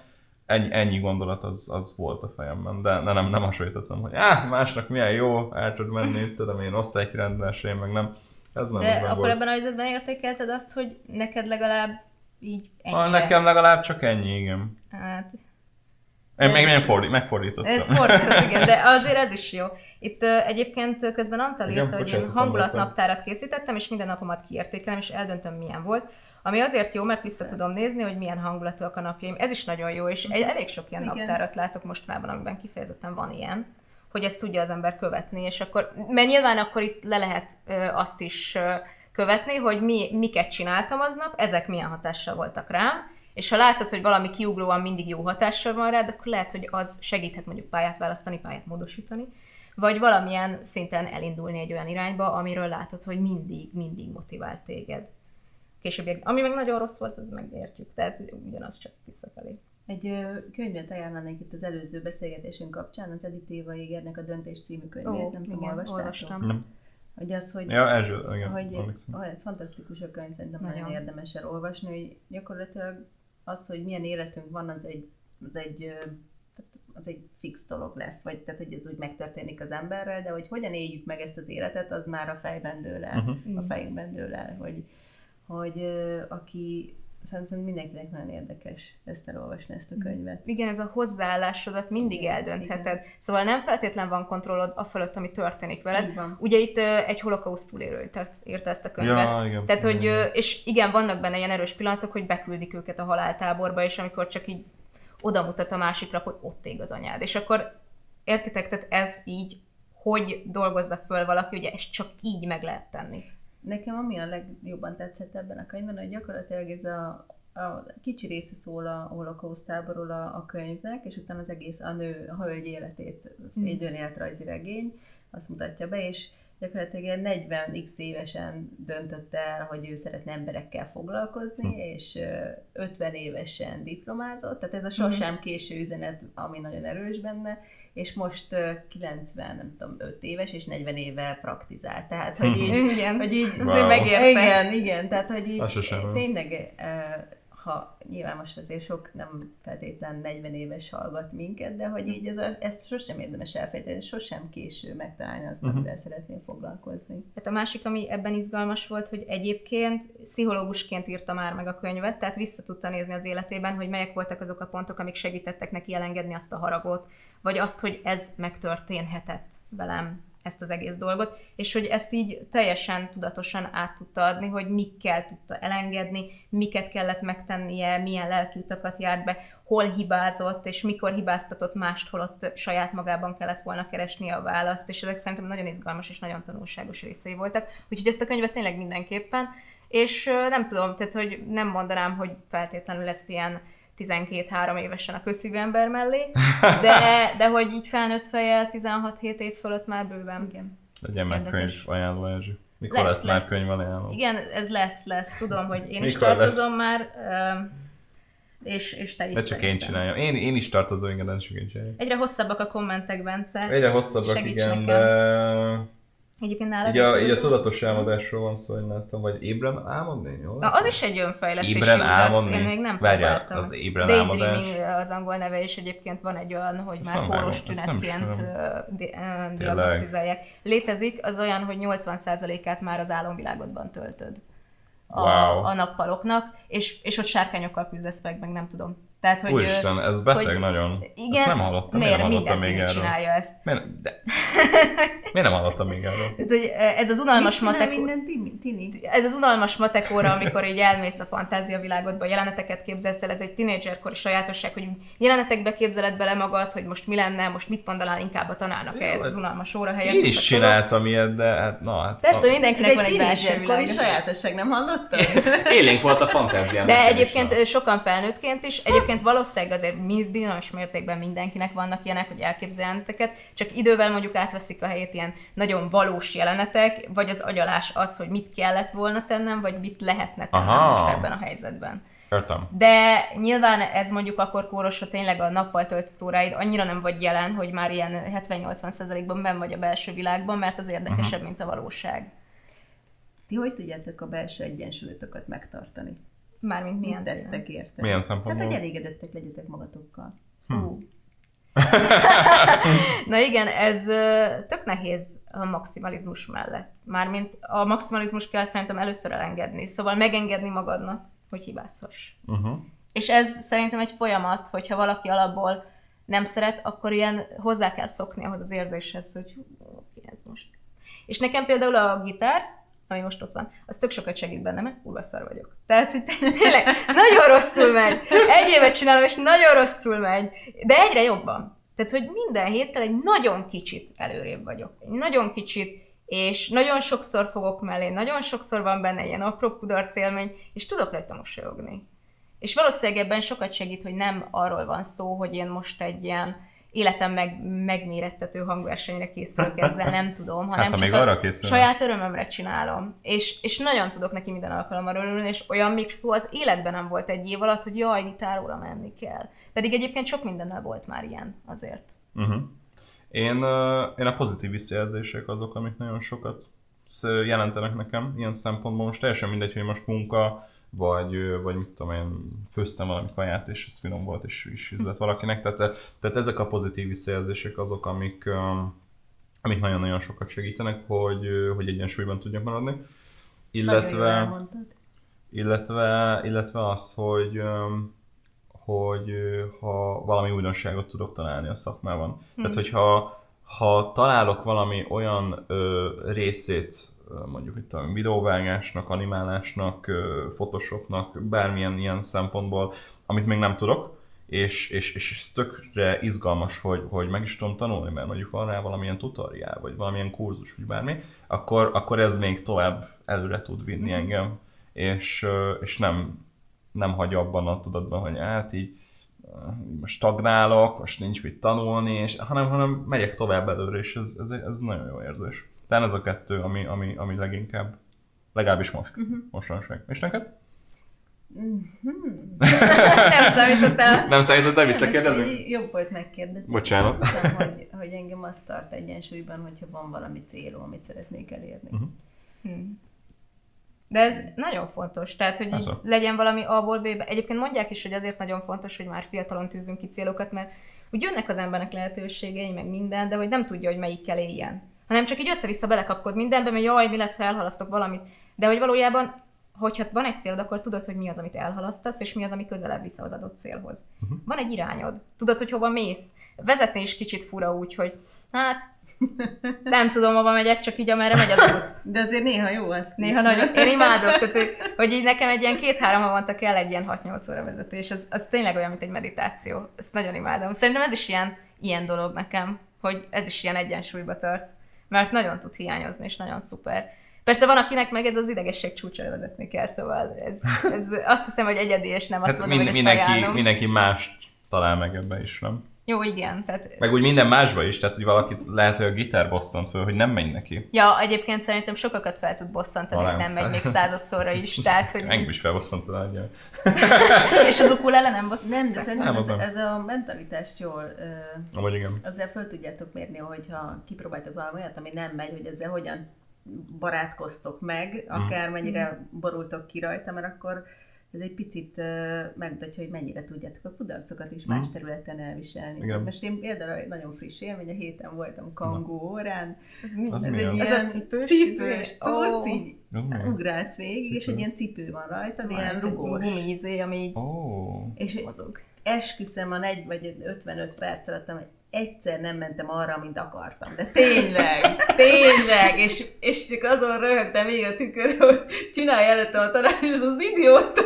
ennyi, ennyi gondolat az, az volt a fejemben, de, de nem, nem hasonlítottam, hogy áh, másnak milyen jó, el tud menni, tudom én, osztálykirendás, én meg nem. Ez nem, de akkor volt. ebben a helyzetben értékelted azt, hogy neked legalább így. Ah, nekem legalább csak ennyi, igen. Hát, Én Ez- még nem fordít, megfordítottam. Ez fordított, igen, de azért ez is jó. Itt uh, egyébként közben Antal Igen, írta, hogy én hangulatnaptárat készítettem, és minden napomat kiértékelem, és eldöntöm, milyen volt. Ami azért jó, mert vissza tudom nézni, hogy milyen hangulatúak a napjaim. Ez is nagyon jó, és egy, elég sok ilyen Igen. naptárat látok mostanában, amiben kifejezetten van ilyen, hogy ezt tudja az ember követni, és akkor, mert nyilván akkor itt le lehet ö, azt is ö, követni, hogy mi, miket csináltam aznap, ezek milyen hatással voltak rám, és ha látod, hogy valami kiugróan mindig jó hatással van rád, akkor lehet, hogy az segíthet mondjuk pályát választani, pályát módosítani, vagy valamilyen szinten elindulni egy olyan irányba, amiről látod, hogy mindig, mindig motivált téged. Későbbiek, ami meg nagyon rossz volt, az megértjük, tehát ugyanaz csak visszafelé. Egy könyvet ajánlanék itt az előző beszélgetésünk kapcsán, az Edith Éva Égernek a Döntés című könyvét, Ó, nem tudom, olvastátok? olvastam. Nem. Hogy az, hogy, Ja, Erzső, igen, hogy ez fantasztikus a könyv, szerintem Nagyon. nagyon érdemes elolvasni, hogy gyakorlatilag az, hogy milyen életünk van, az egy, az egy, az egy fix dolog lesz, vagy tehát, hogy ez úgy megtörténik az emberrel, de hogy hogyan éljük meg ezt az életet, az már a fejben dől el, Mhm. a fejünkben dől el, hogy, hogy aki Szerintem mindenkinek nagyon érdekes ezt elolvasni, ezt a könyvet. Igen, ez a hozzáállásodat mindig Igen, eldöntheted. Szóval nem feltétlen van kontrollod a fölött, ami történik veled. Van. Ugye itt egy holokauszt túlélő írta- ezt a könyvet. Ja, igen. Tehát, hogy, Igen. és igen, vannak benne ilyen erős pillanatok, hogy beküldik őket a haláltáborba, és amikor csak így oda mutat a másikra, hogy ott ég az anyád. És akkor értitek, tehát ez így, hogy dolgozza föl valaki, ugye ezt csak így meg lehet tenni. Nekem ami a legjobban tetszett ebben a könyvben, hogy gyakorlatilag ez a, a kicsi része szól a holokausztáborról a, a könyvnek, és utána az egész a nő, a hölgy életét, az Mm. egy önéletrajzi regény, azt mutatja be, és gyakorlatilag ilyen 40x évesen döntött el, hogy ő szeretne emberekkel foglalkozni, és ö, 50 évesen diplomázott, tehát ez a sosem késő üzenet, ami nagyon erős benne, és most ö, 90, nem tudom, 5 éves, és 40 éve praktizál. Tehát, hogy így, Igen, hogy így azért Wow. megérte. igen, igen, tehát hogy így tényleg, ha nyilván most azért sok nem feltétlen 40 éves hallgat minket, de hogy így ez a, ezt sosem érdemes elfejteni, sosem késő megtalálni azt, amivel szeretnél foglalkozni. Hát a másik, ami ebben izgalmas volt, hogy egyébként pszichológusként írta már meg a könyvet, tehát vissza tudta nézni az életében, hogy melyek voltak azok a pontok, amik segítettek neki elengedni azt a haragot, vagy azt, hogy ez megtörténhetett velem ezt az egész dolgot, és hogy ezt így teljesen tudatosan át tudta adni, hogy mikkel tudta elengedni, miket kellett megtennie, milyen lelki utakat járt be, hol hibázott, és mikor hibáztatott mást, holott saját magában kellett volna keresni a választ, és ezek szerintem nagyon izgalmas és nagyon tanulságos részei voltak. Úgyhogy ezt a könyvet tényleg mindenképpen, és nem tudom, tehát hogy nem mondanám, hogy feltétlenül ezt ilyen 12-3 évesen a közszívű ember mellé, de, de hogy így felnőtt fejjel 16-7 év fölött már bőven. Igen. Legyen meg könyv ajánló, Erzső. Mikor Lesz, lesz, már könyv ajánló? Igen, ez lesz, lesz. Tudom, hogy én is tartozom lesz? már, és, és te is De csak én csináljam. Én, én is tartozom, igen, de csak én csináljam. Egyre hosszabbak a kommentek, Bence. Egyre hosszabbak, Segíts igen, nekem. de... Egyébként nálad Így a, így a tudatos álmodásról van szó, hogy láttam, vagy ébren álmodni, jó? Na, az is egy önfejlesztési Ébren álmodni? én még nem Várjál, próbáltam. az ébren Daydreaming álmodás. az angol neve, és egyébként van egy olyan, hogy Azt már kóros tünetként diagnosztizálják. Létezik, az olyan, hogy 80%-át már az álomvilágodban töltöd a, Wow. a nappaloknak, és, és ott sárkányokkal küzdesz meg, meg nem tudom. Tehát, hogy, Úristen, ez beteg hogy- nagyon. igen, Ezt nem hallottam, miért miért nem hallottam még erről. csinálja ezt. Miért, de... miért nem hallottam még erről? Tehát, hogy ö, ez az unalmas matek... minden tini? tini? ez az unalmas matekóra, amikor így elmész a fantázia világodba, jeleneteket képzelsz el, ez egy tinédzserkori sajátosság, hogy jelenetekbe képzeled bele magad, hogy most mi lenne, most mit mondanál inkább a tanárnak ez az unalmas óra helyett. Én is a csináltam ilyet, de hát na, hát... Persze, na, mindenkinek van egy belső sajátosság, nem hallottad? Élénk volt a fantáziám. De egyébként sokan felnőttként is, egyébként valószínűleg azért mi- bizonyos mértékben mindenkinek vannak ilyenek, hogy elképzelheteket, csak idővel mondjuk átveszik a helyét ilyen nagyon valós jelenetek, vagy az agyalás az, hogy mit kellett volna tennem, vagy mit lehetne tennem Aha. most ebben a helyzetben. Értem. De nyilván ez mondjuk akkor kóros, ha tényleg a nappal töltött óráid annyira nem vagy jelen, hogy már ilyen 70-80%-ban benn vagy a belső világban, mert az érdekesebb, Mhm. mint a valóság. Ti hogy tudjátok a belső egyensúlyotokat megtartani? Mármint milyen tesztek érte. Milyen szempontból? Hát, hogy elégedettek legyetek magatokkal. Hm. Na igen, ez tök nehéz a maximalizmus mellett. Mármint a maximalizmus kell szerintem először elengedni, szóval megengedni magadnak, hogy hibázhass. Uh-huh. És ez szerintem egy folyamat, hogyha valaki alapból nem szeret, akkor ilyen hozzá kell szokni ahhoz az érzéshez, hogy oké, ez most. És nekem például a gitár, ami most ott van, az tök sokat segít bennem, mert kurva szar vagyok. Tehát, hogy tényleg nagyon rosszul megy. Egy évet csinálom, és nagyon rosszul megy. De egyre jobban. Tehát, hogy minden héttel egy nagyon kicsit előrébb vagyok. Egy nagyon kicsit, és nagyon sokszor fogok mellé, nagyon sokszor van benne ilyen apró kudarc élmény, és tudok rajta mosolyogni. És valószínűleg ebben sokat segít, hogy nem arról van szó, hogy én most egy ilyen életem meg, megmérettető hangversenyre készülök ezzel, nem tudom, hanem hát, csak még arra készül. saját örömömre csinálom. És, és nagyon tudok neki minden alkalommal örülni, és olyan még az életben nem volt egy év alatt, hogy jaj, gitáróra menni kell. Pedig egyébként sok mindennel volt már ilyen azért. Uh-huh. Én, én a pozitív visszajelzések azok, amik nagyon sokat jelentenek nekem ilyen szempontból. Most teljesen mindegy, hogy most munka, vagy, vagy mit tudom én, főztem valami kaját, és ez finom volt, és is üzlet valakinek. Tehát, tehát ezek a pozitív visszajelzések azok, amik, amik nagyon-nagyon sokat segítenek, hogy, hogy egyensúlyban tudjak maradni. Illetve, illetve, illetve az, hogy, hogy ha valami újdonságot tudok találni a szakmában. Hmm. Tehát, hogyha ha találok valami olyan ö, részét mondjuk itt a videóvágásnak, animálásnak, photoshopnak, bármilyen ilyen szempontból, amit még nem tudok, és, és, és ez tökre izgalmas, hogy, hogy meg is tudom tanulni, mert mondjuk van rá valamilyen tutoriál, vagy valamilyen kurzus, vagy bármi, akkor, akkor ez még tovább előre tud vinni mm. engem, és, és nem, nem hagy abban a tudatban, hogy hát így most stagnálok, most nincs mit tanulni, és, hanem, hanem megyek tovább előre, és ez, ez, ez nagyon jó érzés. Tehát ez a kettő, ami, ami, ami leginkább, legalábbis most, uh-huh. mostanság. És neked? Uh-huh. nem számítottál. Nem számítottál, visszakérdezünk? Jobb volt megkérdezni. Bocsánat. Azt hiszem, hogy, hogy engem azt tart egyensúlyban, hogyha van valami célom, amit szeretnék elérni. Uh-huh. Hmm. De ez nagyon fontos, tehát hogy így legyen valami A-ból B-be. Egyébként mondják is, hogy azért nagyon fontos, hogy már fiatalon tűzünk ki célokat, mert úgy jönnek az embernek lehetőségei, meg minden, de hogy nem tudja, hogy melyikkel éljen hanem csak így össze-vissza belekapkod mindenbe, mert jaj, mi lesz, ha elhalasztok valamit. De hogy valójában, hogyha van egy célod, akkor tudod, hogy mi az, amit elhalasztasz, és mi az, ami közelebb vissza az adott célhoz. Uh-huh. Van egy irányod. Tudod, hogy hova mész. Vezetni is kicsit fura úgy, hogy hát nem tudom, hova megyek, csak így amerre megy az út. De azért néha jó az. Néha nagyon. Én imádok, tehát, hogy így nekem egy ilyen két-három havonta kell egy ilyen 6-8 óra vezetés. Az, az tényleg olyan, mint egy meditáció. Ezt nagyon imádom. Szerintem ez is ilyen, ilyen dolog nekem, hogy ez is ilyen egyensúlyba tart mert nagyon tud hiányozni, és nagyon szuper. Persze van, akinek meg ez az idegesség csúcsra vezetni kell, szóval ez, ez azt hiszem, hogy egyedi, és nem azt hát mondom, mind, hogy mindenki, mindenki mást talál meg ebbe is, nem? Jó, igen. Tehát... Meg úgy minden másba is, tehát hogy valakit lehet, hogy a gitár bosszant föl, hogy nem megy neki. Ja, egyébként szerintem sokakat fel tud bosszantani, hogy nem megy még századszorra is. Tehát, hogy... Engem is felbosszant És az ukulele nem bosszant? Nem, de szerintem nem, ez, nem. ez, a mentalitást jól uh, Vagy igen. ezzel föl tudjátok mérni, hogyha kipróbáltok valami olyat, ami nem megy, hogy ezzel hogyan barátkoztok meg, mhm. akármennyire borultok ki rajta, mert akkor ez egy picit uh, megmutatja, hogy mennyire tudjátok a kudarcokat is más területen elviselni. Igen. Most én például nagyon friss élmény, a héten voltam kangó órán. Ez mi? Ez, ez egy ilyen az a cipős, cipős cucc, oh. így ugrálsz végig, Cipő. és egy ilyen cipő van rajta, de ilyen rugós. Gumizé, ami így oh. és mozog. Esküszöm a 4 vagy 55 perc alatt, hogy egyszer nem mentem arra, mint akartam. De tényleg, tényleg, és, és csak azon röhögtem még a tükör, hogy csinálj előtte a tanár, és az idióta,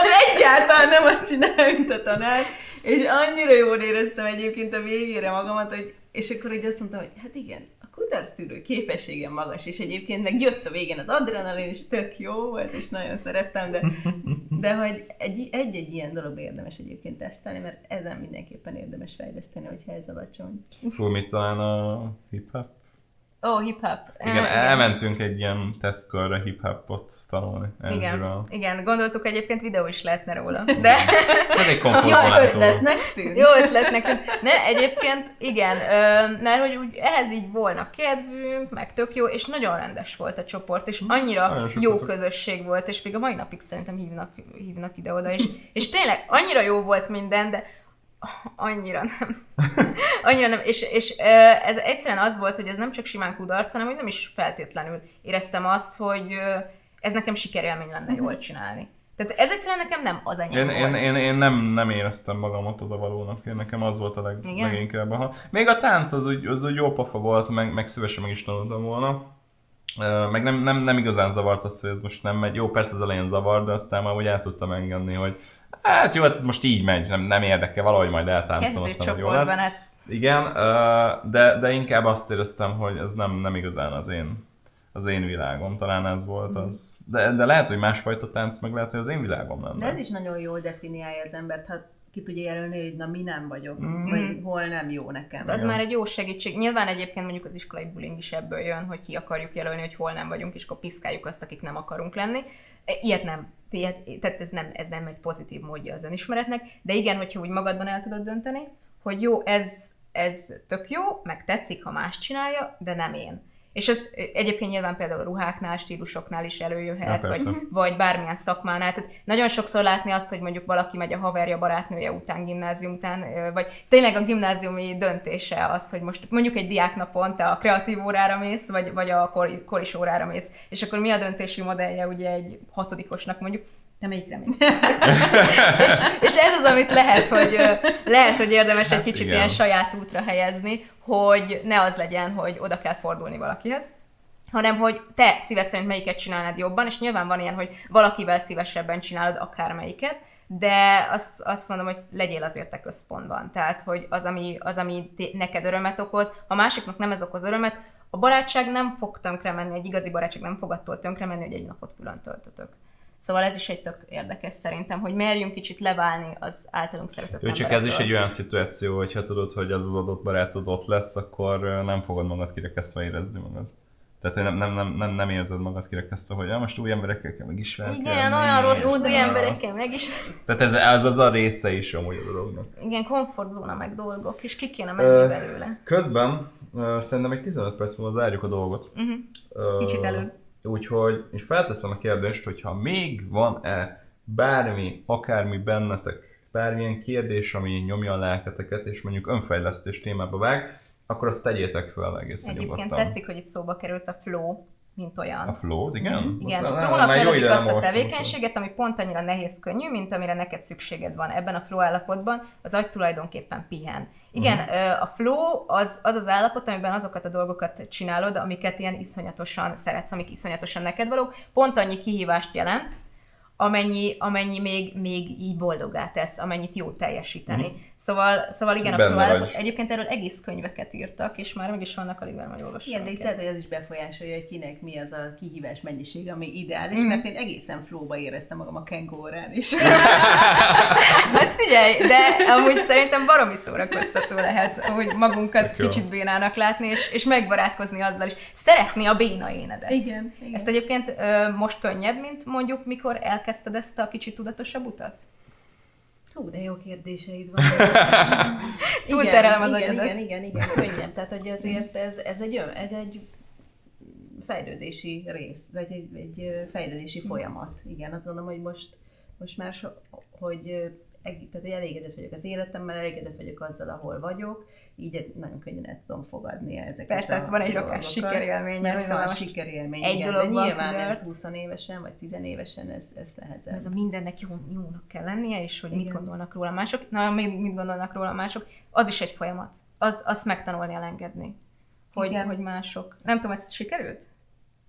az egyáltalán nem azt csinálja, mint a tanár. És annyira jól éreztem egyébként a végére magamat, hogy, és akkor így azt mondtam, hogy hát igen, kudarctűrő képességem magas, és egyébként meg jött a végén az adrenalin, és tök jó volt, és nagyon szerettem, de, de hogy egy-egy ilyen dolog érdemes egyébként tesztelni, mert ezen mindenképpen érdemes fejleszteni, hogyha ez alacsony. Fú, mit talán a hip-hop? Ó, oh, hip-hop. Igen, eh, elmentünk egy ilyen tesztkörre hip-hopot tanulni. Igen, igen, gondoltuk egyébként videó is lehetne róla. De... Ez egy Jó ötletnek tűnt. Jó ötletnek tűnt. Ne, egyébként igen, mert hogy úgy ehhez így volna kedvünk, meg tök jó, és nagyon rendes volt a csoport, és annyira jó voltak. közösség volt, és még a mai napig szerintem hívnak, hívnak ide-oda, és, és tényleg annyira jó volt minden, de annyira nem. annyira nem. És, és ez egyszerűen az volt, hogy ez nem csak simán kudarc, hanem hogy nem is feltétlenül éreztem azt, hogy ez nekem sikerélmény lenne uh-huh. jól csinálni. Tehát ez egyszerűen nekem nem az enyém én, volt. Én, én, én nem, nem éreztem magamat oda valónak, én nekem az volt a leg, leginkább. Ha. Még a tánc az úgy, az úgy jó pofa volt, meg, meg szívesen meg is tanultam volna. Meg nem, nem, nem igazán zavart az, hogy ez most nem megy. Jó, persze az elején zavar, de aztán már úgy el tudtam engedni, hogy hát jó, hát most így megy, nem, nem érdekel, valahogy majd eltáncom, aztán hogy jó lesz. Hát... Igen, de, de inkább azt éreztem, hogy ez nem, nem igazán az én az én világom, talán ez volt mm. az. De, de lehet, hogy másfajta tánc, meg lehet, hogy az én világom lenne. De ez is nagyon jól definiálja az embert, ha ki tudja jelölni, hogy na mi nem vagyok, mm. vagy hol nem jó nekem. De az Igen. már egy jó segítség. Nyilván egyébként mondjuk az iskolai bullying is ebből jön, hogy ki akarjuk jelölni, hogy hol nem vagyunk, és akkor piszkáljuk azt, akik nem akarunk lenni. E, ilyet nem tehát ez nem, ez nem egy pozitív módja az önismeretnek, de igen, hogyha úgy magadban el tudod dönteni, hogy jó, ez, ez tök jó, meg tetszik, ha más csinálja, de nem én. És ez egyébként nyilván például a ruháknál, stílusoknál is előjöhet, ja, vagy, vagy bármilyen szakmánál. Tehát nagyon sokszor látni azt, hogy mondjuk valaki megy a haverja, barátnője után, gimnázium után, vagy tényleg a gimnáziumi döntése az, hogy most mondjuk egy diáknapon te a kreatív órára mész, vagy, vagy a koris órára mész. És akkor mi a döntési modellje ugye egy hatodikosnak mondjuk, te melyikre mész? és, és, ez az, amit lehet, hogy, lehet, hogy érdemes hát egy kicsit igen. ilyen saját útra helyezni, hogy ne az legyen, hogy oda kell fordulni valakihez, hanem hogy te szíved szerint melyiket csinálnád jobban, és nyilván van ilyen, hogy valakivel szívesebben csinálod akármelyiket, de azt, azt mondom, hogy legyél azért te központban. Tehát, hogy az, ami, az, ami neked örömet okoz, ha másiknak nem ez okoz örömet, a barátság nem fog tönkre menni, egy igazi barátság nem fog attól tönkre menni, hogy egy napot külön töltötök. Szóval ez is egy tök érdekes szerintem, hogy merjünk kicsit leválni az általunk szeretett Ő csak ez is egy olyan szituáció, hogyha tudod, hogy az az adott barátod ott lesz, akkor nem fogod magad kirekesztve érezni magad. Tehát, hogy nem, nem, nem, nem, nem érzed magad kirekesztve, hogy ja, most új emberekkel kell megismerni. Igen, olyan rossz új emberekkel megismerni. Tehát ez, ez az a része is amúgy a dolognak. Igen, komfortzóna meg dolgok, és ki kéne menni uh, belőle. Közben uh, szerintem egy 15 perc múlva zárjuk a dolgot. Uh-huh. Kicsit előbb. Úgyhogy, és felteszem a kérdést, hogyha még van-e bármi, akármi bennetek, bármilyen kérdés, ami nyomja a lelketeket, és mondjuk önfejlesztés témába vág, akkor azt tegyétek fel egészen Egyébként nyugodtan. tetszik, hogy itt szóba került a flow, mint olyan. A flow, igen? Mm-hmm. Igen, a flow-nak nevezik azt a tevékenységet, ami pont annyira nehéz könnyű, mint amire neked szükséged van. Ebben a flow állapotban az agy tulajdonképpen pihen. Igen, uh-huh. a flow az, az az állapot, amiben azokat a dolgokat csinálod, amiket ilyen iszonyatosan szeretsz, amik iszonyatosan neked valók. Pont annyi kihívást jelent, amennyi, amennyi még, még így boldogá tesz, amennyit jó teljesíteni. Mm. Szóval, szóval igen, Benne a állapot, egyébként erről egész könyveket írtak, és már meg is vannak alig majd olvasni. Igen, de itt lehet, hogy ez is befolyásolja, hogy kinek mi az a kihívás mennyiség, ami ideális, mm. mert én egészen flóba éreztem magam a kengórán is. hát figyelj, de amúgy szerintem baromi szórakoztató lehet, hogy magunkat kicsit bénának látni, és, és megbarátkozni azzal is. Szeretni a béna énedet. Igen, igen. Ezt egyébként most könnyebb, mint mondjuk mikor el elkezdted ezt a kicsit tudatosabb utat? Hú, de jó kérdéseid van. Túlterelem az igen, igen, igen, igen, könnyen. Tehát, hogy azért ez, ez, egy, ez egy fejlődési rész, vagy egy, egy fejlődési folyamat. Igen, azt gondolom, hogy most, most már so, hogy tehát elégedett vagyok az életemmel, elégedett vagyok azzal, ahol vagyok, így nagyon könnyen el tudom fogadni ezeket Persze, hát van egy rakás sikerélmény. Mert van sikerélmény, egy igen, dolog de nyilván van, ez 20 évesen, vagy 10 évesen ez, ez nehezebb. Ez a mindennek jó, jónak kell lennie, és hogy igen. mit gondolnak róla mások. Na, mit gondolnak róla mások, az is egy folyamat. Az, azt megtanulni elengedni. Hogy, igen. hogy mások. Nem tudom, ez sikerült?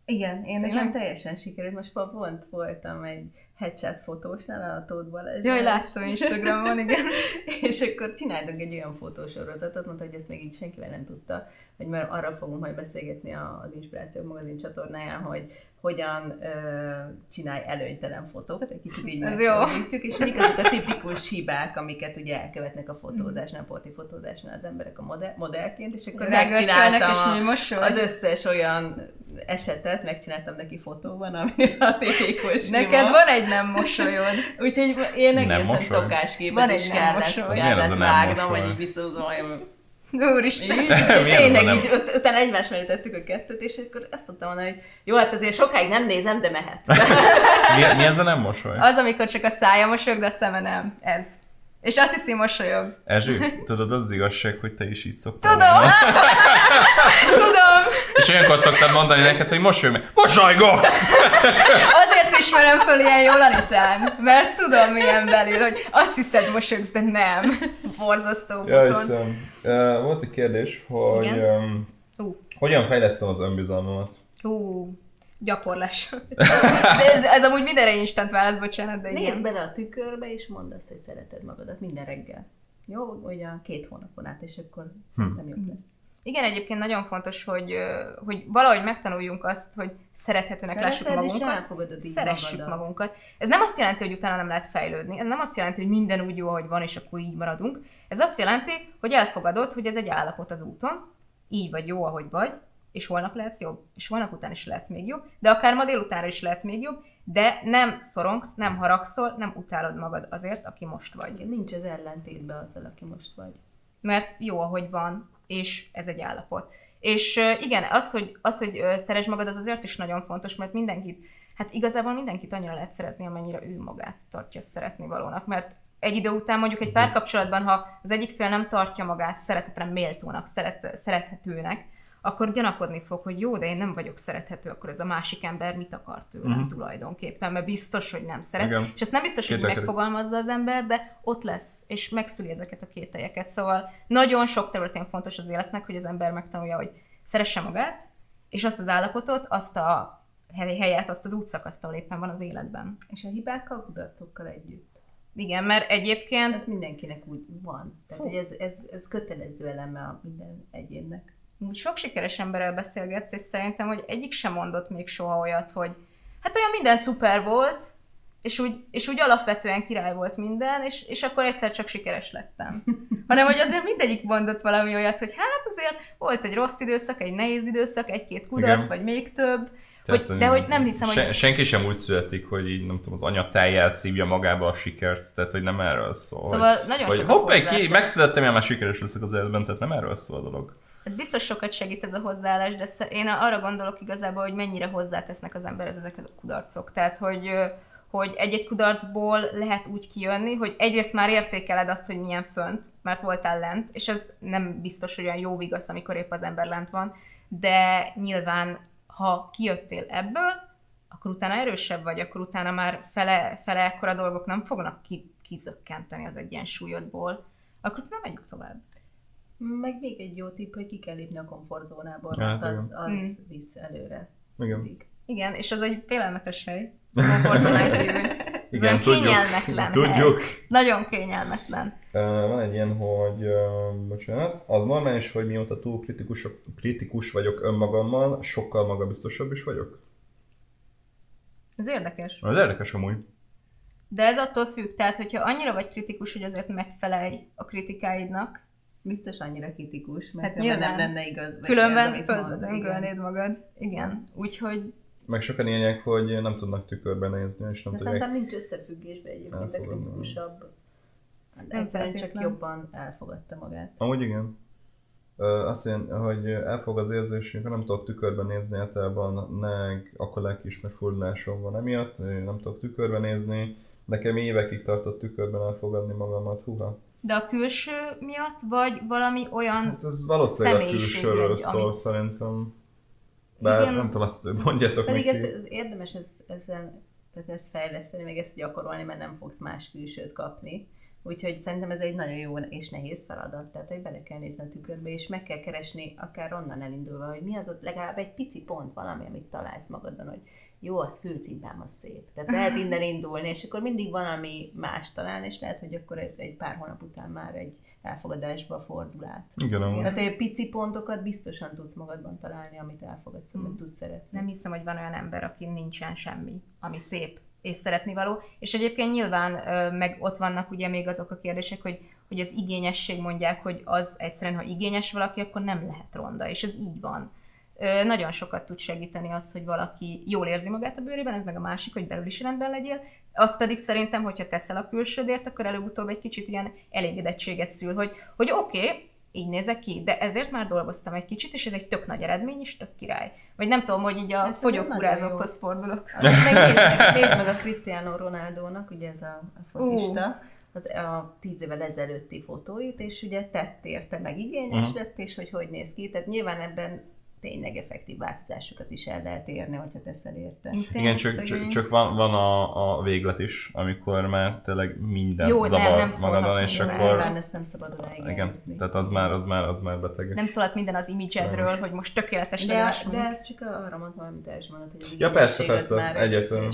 Igen, én nekem teljesen sikerült. Most pont voltam egy headshot fotósnál, a Tóth Balázs. Jaj, láttam Instagramon, igen. és akkor csináltunk egy olyan fotósorozatot, mondta, hogy ezt még így senkivel nem tudta, hogy már arra fogunk majd beszélgetni az Inspirációk magazin csatornáján, hogy hogyan ö, csinálj előnytelen fotókat, egy kicsit így megfordítjuk, és mik azok a tipikus hibák, amiket ugye elkövetnek a fotózásnál, porti fotózásnál az emberek a modell, modellként, és akkor megcsináltam és a, az összes olyan esetet, megcsináltam neki fotóban, ami a tipikus Neked van egy nem mosolyod. Úgyhogy én egészen tokásképet is kellett, kellett vágnom, vagy így visszahúzom, Úristen. Tényleg így, ut- utána egymás mellé tettük a kettőt, és akkor azt mondtam mondani, hogy jó, hát azért sokáig nem nézem, de mehet. mi, mi ez a nem mosoly? Az, amikor csak a szája mosolyog, de a szeme nem. Ez. És azt hiszi mosolyog. Erzsi, tudod, az igazság, hogy te is így szoktál. Tudom! Tudom! És olyankor szoktad mondani neked, hogy mosolyog meg. Mosolygok! Azért ismerem föl ilyen jól Anitán, mert tudom milyen belül, hogy azt hiszed mosolyogsz, de nem. Borzasztó ja, hiszem. Uh, volt egy kérdés, hogy um, uh. hogyan fejlesztem az önbizalmamat? Uh gyakorlás. De ez, ez amúgy mindenre instant válasz, bocsánat, de Nézd bele a tükörbe, és mondd azt, hogy szereted magadat minden reggel. Jó, a két hónapon át, és akkor hm. szerintem jobb lesz. Igen, egyébként nagyon fontos, hogy, hogy valahogy megtanuljunk azt, hogy szerethetőnek Szereted, lássuk magunkat. Szeressük magadat. magunkat. Ez nem azt jelenti, hogy utána nem lehet fejlődni. Ez nem azt jelenti, hogy minden úgy jó, ahogy van, és akkor így maradunk. Ez azt jelenti, hogy elfogadod, hogy ez egy állapot az úton, így vagy jó, ahogy vagy, és holnap lehetsz jobb, és holnap után is lehetsz még jobb, de akár ma délutánra is lehetsz még jobb, de nem szorongsz, nem haragszol, nem utálod magad azért, aki most vagy. Nincs ez ellentétben azzal, aki most vagy. Mert jó, ahogy van, és ez egy állapot. És igen, az, hogy, az, hogy szeresd magad, az azért is nagyon fontos, mert mindenkit, hát igazából mindenkit annyira lehet szeretni, amennyire ő magát tartja szeretni valónak, mert egy idő után mondjuk egy párkapcsolatban, ha az egyik fél nem tartja magát szeretetre méltónak, szeret, szerethetőnek, akkor gyanakodni fog, hogy jó, de én nem vagyok szerethető, akkor ez a másik ember mit akar tőlem uh-huh. tulajdonképpen, mert biztos, hogy nem szeret. Igen. És ezt nem biztos, hogy megfogalmazza az ember, de ott lesz, és megszüli ezeket a kételyeket. Szóval nagyon sok területén fontos az életnek, hogy az ember megtanulja, hogy szeresse magát, és azt az állapotot, azt a helyet, azt az útszakaszt, ahol éppen van az életben. És a hibákkal, kudarcokkal együtt. Igen, mert egyébként... Ez mindenkinek úgy van. Tehát hogy ez, ez, ez kötelező eleme a minden egyénnek sok sikeres emberrel beszélgetsz, és szerintem, hogy egyik sem mondott még soha olyat, hogy hát olyan minden szuper volt, és úgy, és úgy alapvetően király volt minden, és, és akkor egyszer csak sikeres lettem. Hanem, hogy azért mindegyik mondott valami olyat, hogy hát azért volt egy rossz időszak, egy nehéz időszak, egy-két kudarc, Igen. vagy még több, hogy, de hogy nem hiszem, hogy... Senki sem úgy születik, hogy így, nem tudom, az anya teljel szívja magába a sikert, tehát hogy nem erről szól. Szóval hogy, nagyon hogy hopp, ki, megszülettem, én már sikeres leszek az életben, tehát nem erről szól a dolog. Hát biztos sokat segít ez a hozzáállás, de én arra gondolok igazából, hogy mennyire hozzátesznek az emberhez ezek a kudarcok. Tehát, hogy, hogy egy-egy kudarcból lehet úgy kijönni, hogy egyrészt már értékeled azt, hogy milyen fönt, mert voltál lent, és ez nem biztos, hogy olyan jó vigasz, amikor épp az ember lent van, de nyilván, ha kijöttél ebből, akkor utána erősebb vagy, akkor utána már fele, fele ekkora dolgok nem fognak ki, kizökkenteni az egyensúlyodból, akkor nem megyünk tovább. Meg még egy jó tipp, hogy ki kell lépni a komfortzónából, hát, az, az mm. visz előre. Igen. Mindig. Igen, és az egy félelmetes hely. Igen, tudjuk. kényelmetlen Tudjuk. Hely. Nagyon kényelmetlen. Uh, van egy ilyen, hogy, uh, bocsánat, az normális, hogy mióta túl kritikus, kritikus vagyok önmagammal, sokkal magabiztosabb is vagyok? Ez érdekes. Ez érdekes amúgy. De ez attól függ, tehát hogyha annyira vagy kritikus, hogy azért megfelelj a kritikáidnak, biztos annyira kritikus, mert hát nyilván nem lenne igaz. Különben földbe döngölnéd magad. Igen, úgyhogy... Meg sokan ilyenek, hogy nem tudnak tükörbe nézni, és nem De tudják... szerintem nincs összefüggésben egyébként a kritikusabb. Nem egyszerűen csak jobban elfogadta magát. Amúgy igen. Azt jelenti, hogy elfog az érzésünk, nem tudok tükörbe nézni, általában meg akkor lelkiismert furdalásom van emiatt, nem tudok tükörbe nézni, nekem évekig tartott tükörben elfogadni magamat, húha. De a külső miatt, vagy valami olyan Hát ez valószínűleg a külsőről szól amit... szerintem. Bár Igen. nem tudom, azt mondjátok Pedig ez, ez, érdemes ez, ezzel, tehát ezt fejleszteni, meg ezt gyakorolni, mert nem fogsz más külsőt kapni. Úgyhogy szerintem ez egy nagyon jó és nehéz feladat, tehát hogy bele kell nézni a tükörbe, és meg kell keresni, akár onnan elindulva, hogy mi az, az legalább egy pici pont valami, amit találsz magadon, hogy jó, az fülcimpám, az szép. Tehát lehet innen indulni, és akkor mindig valami más találni, és lehet, hogy akkor ez egy pár hónap után már egy elfogadásba fordul át. Igen, amúgy. Tehát, hogy pici pontokat biztosan tudsz magadban találni, amit elfogadsz, amit Hmm. tudsz szeretni. Nem hiszem, hogy van olyan ember, aki nincsen semmi, ami szép és szeretni való. És egyébként nyilván meg ott vannak ugye még azok a kérdések, hogy, hogy az igényesség mondják, hogy az egyszerűen, ha igényes valaki, akkor nem lehet ronda, és ez így van. Nagyon sokat tud segíteni az, hogy valaki jól érzi magát a bőrében, ez meg a másik, hogy belül is rendben legyél. Az pedig szerintem, hogyha teszel a külsődért, akkor előbb-utóbb egy kicsit ilyen elégedettséget szül, hogy, hogy oké, okay, így nézek ki, de ezért már dolgoztam egy kicsit, és ez egy tök nagy eredmény, és tök király. Vagy nem tudom, hogy így a fogyókúrázókhoz fordulok. Meg nézd, meg, nézd meg a Cristiano Ronaldo-nak, ugye ez a, a focista, az a tíz évvel ezelőtti fotóit, és ugye tett érte, meg igényes Mhm. lett, és hogy hogy néz ki. Tehát nyilván ebben tényleg effektív változásokat is el lehet érni, hogyha teszel érte. Igen, csak, csak, csak van, van a, a véglet is, amikor már tényleg minden Jó, nem, zavar nem szólnak magadon, és minden. akkor... Nyilván ezt nem szabad odáig Igen, tehát az már, az már, az már beteg. Nem szólhat minden az imidzsedről, hogy most tökéletes de, legyen. de ez csak arra mondtam, amit el is mondod, hogy a Ja, persze, persze, egyértelmű.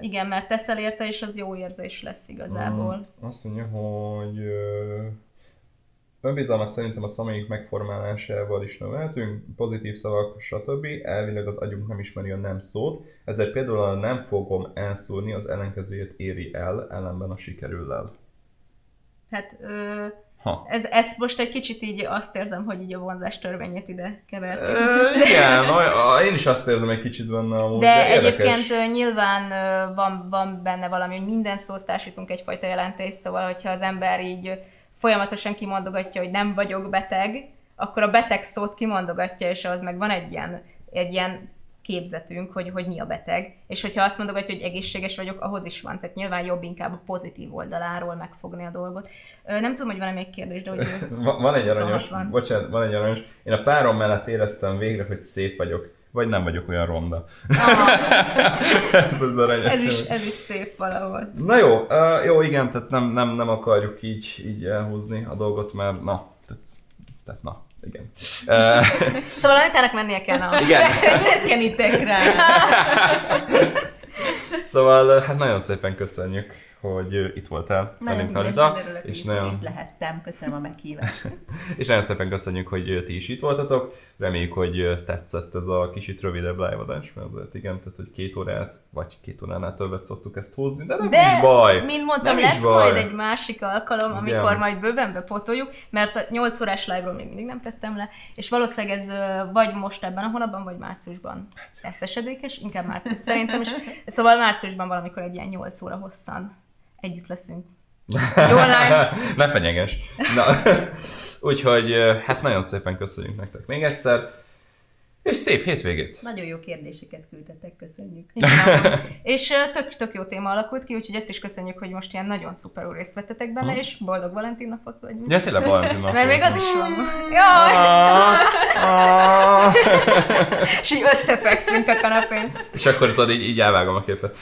Igen, mert teszel érte, és az jó érzés lesz igazából. Mm, Azt mondja, hogy ö, önbizalmat szerintem a személyünk megformálásával is növelhetünk, pozitív szavak, stb. Elvileg az agyunk nem ismeri a nem szót, ezért például a nem fogom elszúrni, az ellenkezőjét éri el, ellenben a sikerüllel. Hát ö, Ha. ez, ezt most egy kicsit így azt érzem, hogy így a vonzás törvényét ide kevertük. Ö, igen, én is azt érzem egy kicsit benne amúgy, De, de, érdekes. egyébként nyilván van, van benne valami, hogy minden szóhoz társítunk egyfajta jelentést, szóval hogyha az ember így folyamatosan kimondogatja, hogy nem vagyok beteg, akkor a beteg szót kimondogatja, és az meg van egy ilyen, egy ilyen képzetünk, hogy, hogy mi a beteg. És hogyha azt mondogatja, hogy egészséges vagyok, ahhoz is van. Tehát nyilván jobb inkább a pozitív oldaláról megfogni a dolgot. Nem tudom, hogy van-e még kérdés, de hogy ő Va- Van egy aranyos, 26. bocsánat, van egy aranyos. Én a párom mellett éreztem végre, hogy szép vagyok, vagy nem vagyok olyan ronda. ez az aranyos. ez, is, ez is szép valahol. Na jó, uh, jó igen, tehát nem, nem, nem akarjuk így, így elhúzni a dolgot, mert na, tehát, tehát na, igen. Uh, Szóval Anitának mennie kell. Na. igen, Kenitek rá! szóval hát nagyon szépen köszönjük, hogy itt voltál Nagyon szívesen örülök, és és nagyon, itt lehettem. Köszönöm a meghívást. és nagyon szépen köszönjük, hogy ti is itt voltatok. Reméljük, hogy tetszett ez a kicsit rövidebb live-adás, mert azért igen, tehát hogy két órát, vagy két óránál többet szoktuk ezt húzni, de nem De, is baj. mint mondtam, Nem lesz baj. majd egy másik alkalom, amikor Igen. majd bőven bepótoljuk, mert a 8 órás live-ról még mindig nem tettem le, és valószínűleg ez vagy most ebben a hónapban, vagy márciusban lesz esedékes, inkább március szerintem is. Szóval márciusban valamikor egy ilyen 8 óra hosszan együtt leszünk. Jó online. ne fenyeges. Na, úgyhogy hát nagyon szépen köszönjük nektek még egyszer, és szép hétvégét! Nagyon jó kérdéseket küldtetek, köszönjük. És tök, tök jó téma alakult ki, úgyhogy ezt is köszönjük, hogy most ilyen nagyon szuperül részt vettetek benne, és boldog Valentin napot vagy. Ja, tényleg Valentin nap Mert még az is van. Jaj! Ah, ah. És így összefekszünk a kanapén. És akkor tudod, így, így elvágom a képet.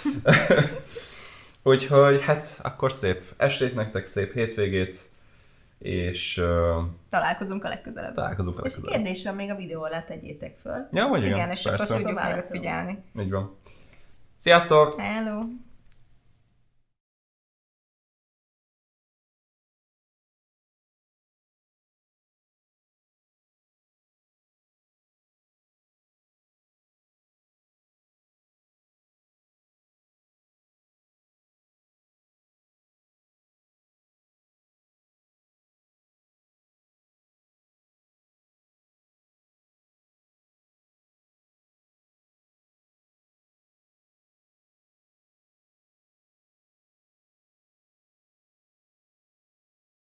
Úgyhogy hát akkor szép estét nektek, szép hétvégét, és uh, Találkozunk a legközelebb. találkozunk a És legközelebb. kérdés van még a videó alá tegyétek föl. Ja, vagy igen, Igen, és persze. tudjuk Akkor meg válaszolunk. figyelni. Így van. Sziasztok! Hello!